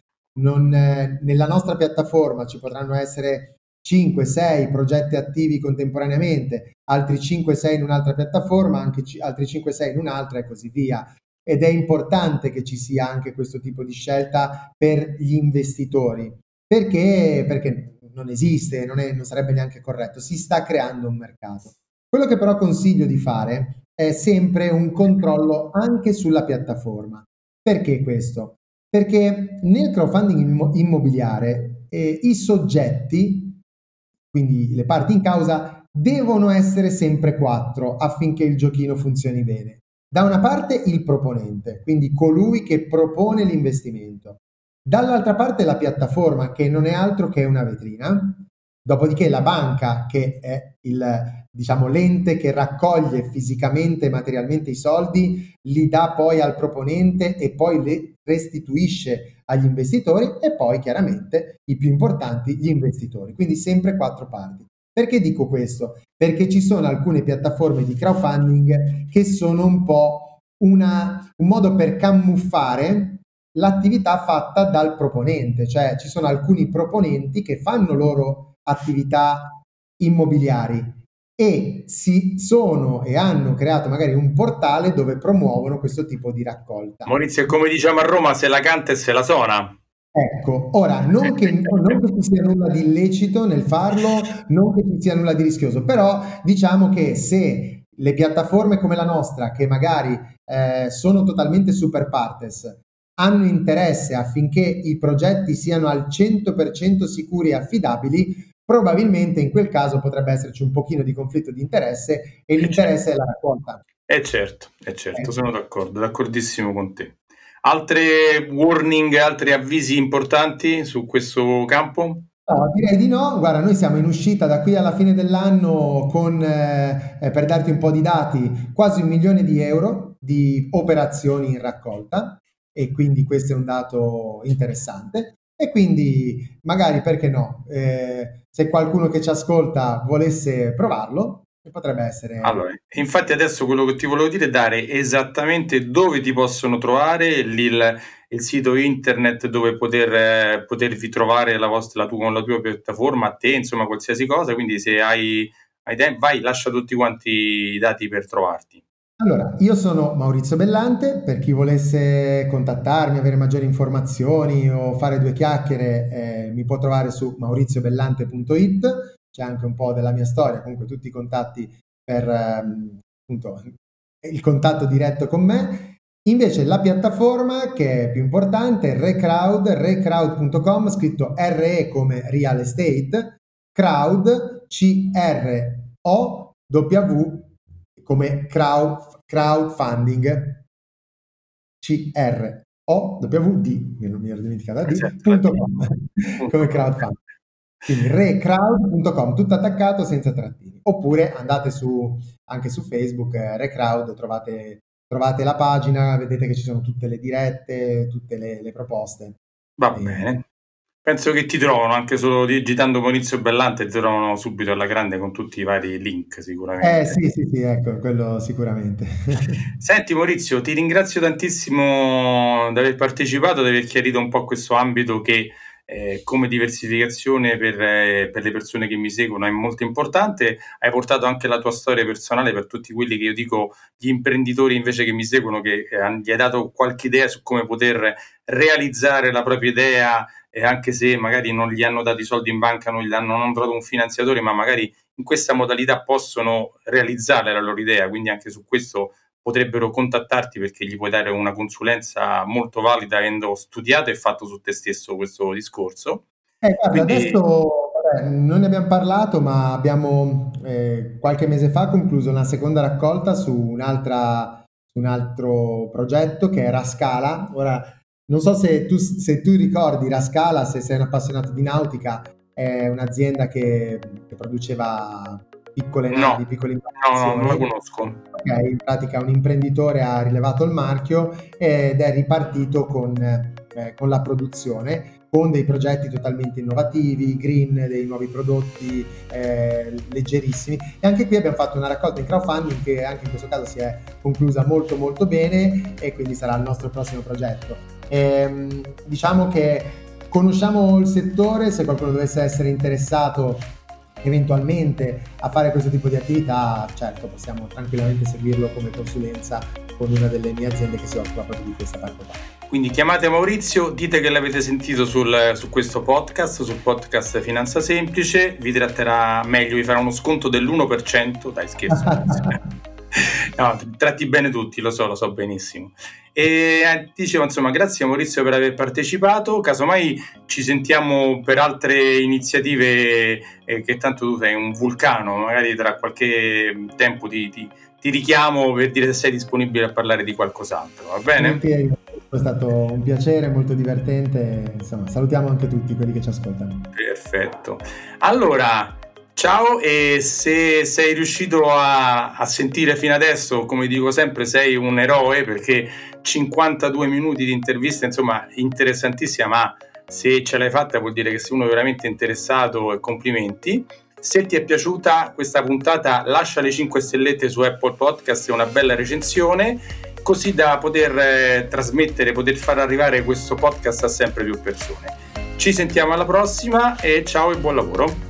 Speaker 2: non, eh, nella nostra piattaforma ci potranno essere 5-6 progetti attivi contemporaneamente, altri 5-6 in un'altra piattaforma, anche c- altri 5-6 in un'altra e così via. Ed è importante che ci sia anche questo tipo di scelta per gli investitori, perché, perché non esiste, non, è, non sarebbe neanche corretto, si sta creando un mercato. Quello che però consiglio di fare è sempre un controllo anche sulla piattaforma. Perché questo? Perché nel crowdfunding immobiliare eh, i soggetti, quindi le parti in causa, devono essere sempre quattro affinché il giochino funzioni bene. Da una parte il proponente, quindi colui che propone l'investimento. Dall'altra parte la piattaforma, che non è altro che una vetrina. Dopodiché la banca, che è il, diciamo, l'ente che raccoglie fisicamente e materialmente i soldi, li dà poi al proponente e poi le restituisce agli investitori e poi chiaramente i più importanti gli investitori. Quindi sempre quattro parti. Perché dico questo? Perché ci sono alcune piattaforme di crowdfunding che sono un po' una, un modo per camuffare l'attività fatta dal proponente, cioè ci sono alcuni proponenti che fanno loro attività immobiliari e si sono e hanno creato magari un portale dove promuovono questo tipo di raccolta.
Speaker 1: Maurizio, come diciamo a Roma, se la canta e se la suona.
Speaker 2: Ecco, ora non che, non che, ci sia nulla di illecito nel farlo, non che ci sia nulla di rischioso, però diciamo che se le piattaforme come la nostra, che magari eh, sono totalmente super partes, hanno interesse affinché i progetti siano al 100% sicuri e affidabili, probabilmente in quel caso potrebbe esserci un pochino di conflitto di interesse e l'interesse certo. è la raccolta.
Speaker 1: Eh certo, è certo, eh. sono d'accordo, d'accordissimo con te. Altre warning, altri avvisi importanti su questo campo?
Speaker 2: No, direi di no. Guarda, noi siamo in uscita da qui alla fine dell'anno con, eh, per darti un po' di dati, quasi un milione di euro di operazioni in raccolta e quindi questo è un dato interessante. E quindi magari perché no, eh, se qualcuno che ci ascolta volesse provarlo, potrebbe essere...
Speaker 1: Allora, infatti adesso quello che ti volevo dire è dare esattamente dove ti possono trovare il, il sito internet dove poter, eh, potervi trovare la, vostra, la, tua, la tua piattaforma, a te, insomma qualsiasi cosa, quindi se hai, hai tempo, vai, lascia tutti quanti i dati per trovarti.
Speaker 2: Allora, io sono Maurizio Bellante, per chi volesse contattarmi, avere maggiori informazioni o fare due chiacchiere, eh, mi può trovare su mauriziobellante.it, c'è anche un po' della mia storia, comunque tutti i contatti per ehm, appunto, il contatto diretto con me. Invece la piattaforma che è più importante è Recrowd, recrowd.com, scritto RE come real estate, crowd, C-R-O-W come crowd, crowdfunding c o w d non mi ero dimenticata d, esatto. come crowdfunding. Quindi recrowd.com tutto attaccato senza trattini. Oppure andate su anche su Facebook eh, recrowd trovate, trovate la pagina vedete che ci sono tutte le dirette tutte le, le proposte.
Speaker 1: Va bene Penso che ti trovano anche solo digitando Maurizio Bellante, ti trovano subito alla grande con tutti i vari link sicuramente.
Speaker 2: Eh sì, sì, sì, ecco, quello sicuramente.
Speaker 1: Senti Maurizio, ti ringrazio tantissimo di aver partecipato, di aver chiarito un po' questo ambito che eh, come diversificazione per, eh, per, le persone che mi seguono è molto importante. Hai portato anche la tua storia personale per tutti quelli che io dico, gli imprenditori invece che mi seguono, che eh, gli hai dato qualche idea su come poter realizzare la propria idea e anche se magari non gli hanno dato i soldi in banca, non gli hanno non trovato un finanziatore, ma magari in questa modalità possono realizzare la loro idea, quindi anche su questo potrebbero contattarti perché gli puoi dare una consulenza molto valida avendo studiato e fatto su te stesso questo discorso.
Speaker 2: Eh, guarda, Quindi... adesso vabbè, non ne abbiamo parlato, ma abbiamo eh, qualche mese fa concluso una seconda raccolta su, un altro progetto che è Rascala. Ora, non so se tu, se tu ricordi Rascala, se sei un appassionato di nautica, è un'azienda che, che produceva piccole navi,
Speaker 1: no,
Speaker 2: piccole
Speaker 1: imbarcazioni. No, no, non la conosco.
Speaker 2: Ok, in pratica un imprenditore ha rilevato il marchio ed è ripartito con, eh, con la produzione con dei progetti totalmente innovativi, green, dei nuovi prodotti eh, leggerissimi e anche qui abbiamo fatto una raccolta in crowdfunding che anche in questo caso si è conclusa molto molto bene e quindi sarà il nostro prossimo progetto. E, ehm, diciamo che conosciamo il settore, se qualcuno dovesse essere interessato eventualmente a fare questo tipo di attività, certo possiamo tranquillamente seguirlo come consulenza con una delle mie aziende che si occupa proprio di questa parte qua.
Speaker 1: Quindi chiamate Maurizio, dite che l'avete sentito sul, su questo podcast, sul podcast Finanza Semplice, vi tratterà meglio, vi farà uno sconto dell'1%, dai scherzo. no, tratti bene tutti, lo so, lo so benissimo. E eh, dicevo, insomma, grazie Maurizio per aver partecipato. Casomai ci sentiamo per altre iniziative, eh, che tanto tu sei un vulcano, magari tra qualche tempo ti, ti, ti, richiamo per dire se sei disponibile a parlare di qualcos'altro, va bene?
Speaker 2: È stato un piacere, molto divertente. Insomma, salutiamo anche tutti quelli che ci ascoltano.
Speaker 1: Perfetto. Allora, Ciao e se sei riuscito a, a, sentire fino adesso, come dico sempre, sei un eroe perché 52 minuti di intervista, insomma, interessantissima, ma se ce l'hai fatta vuol dire che sei uno veramente interessato e complimenti. Se ti è piaciuta questa puntata, lascia le 5 stellette su Apple Podcast e una bella recensione, così da poter eh, trasmettere, poter far arrivare questo podcast a sempre più persone. Ci sentiamo alla prossima e ciao e buon lavoro.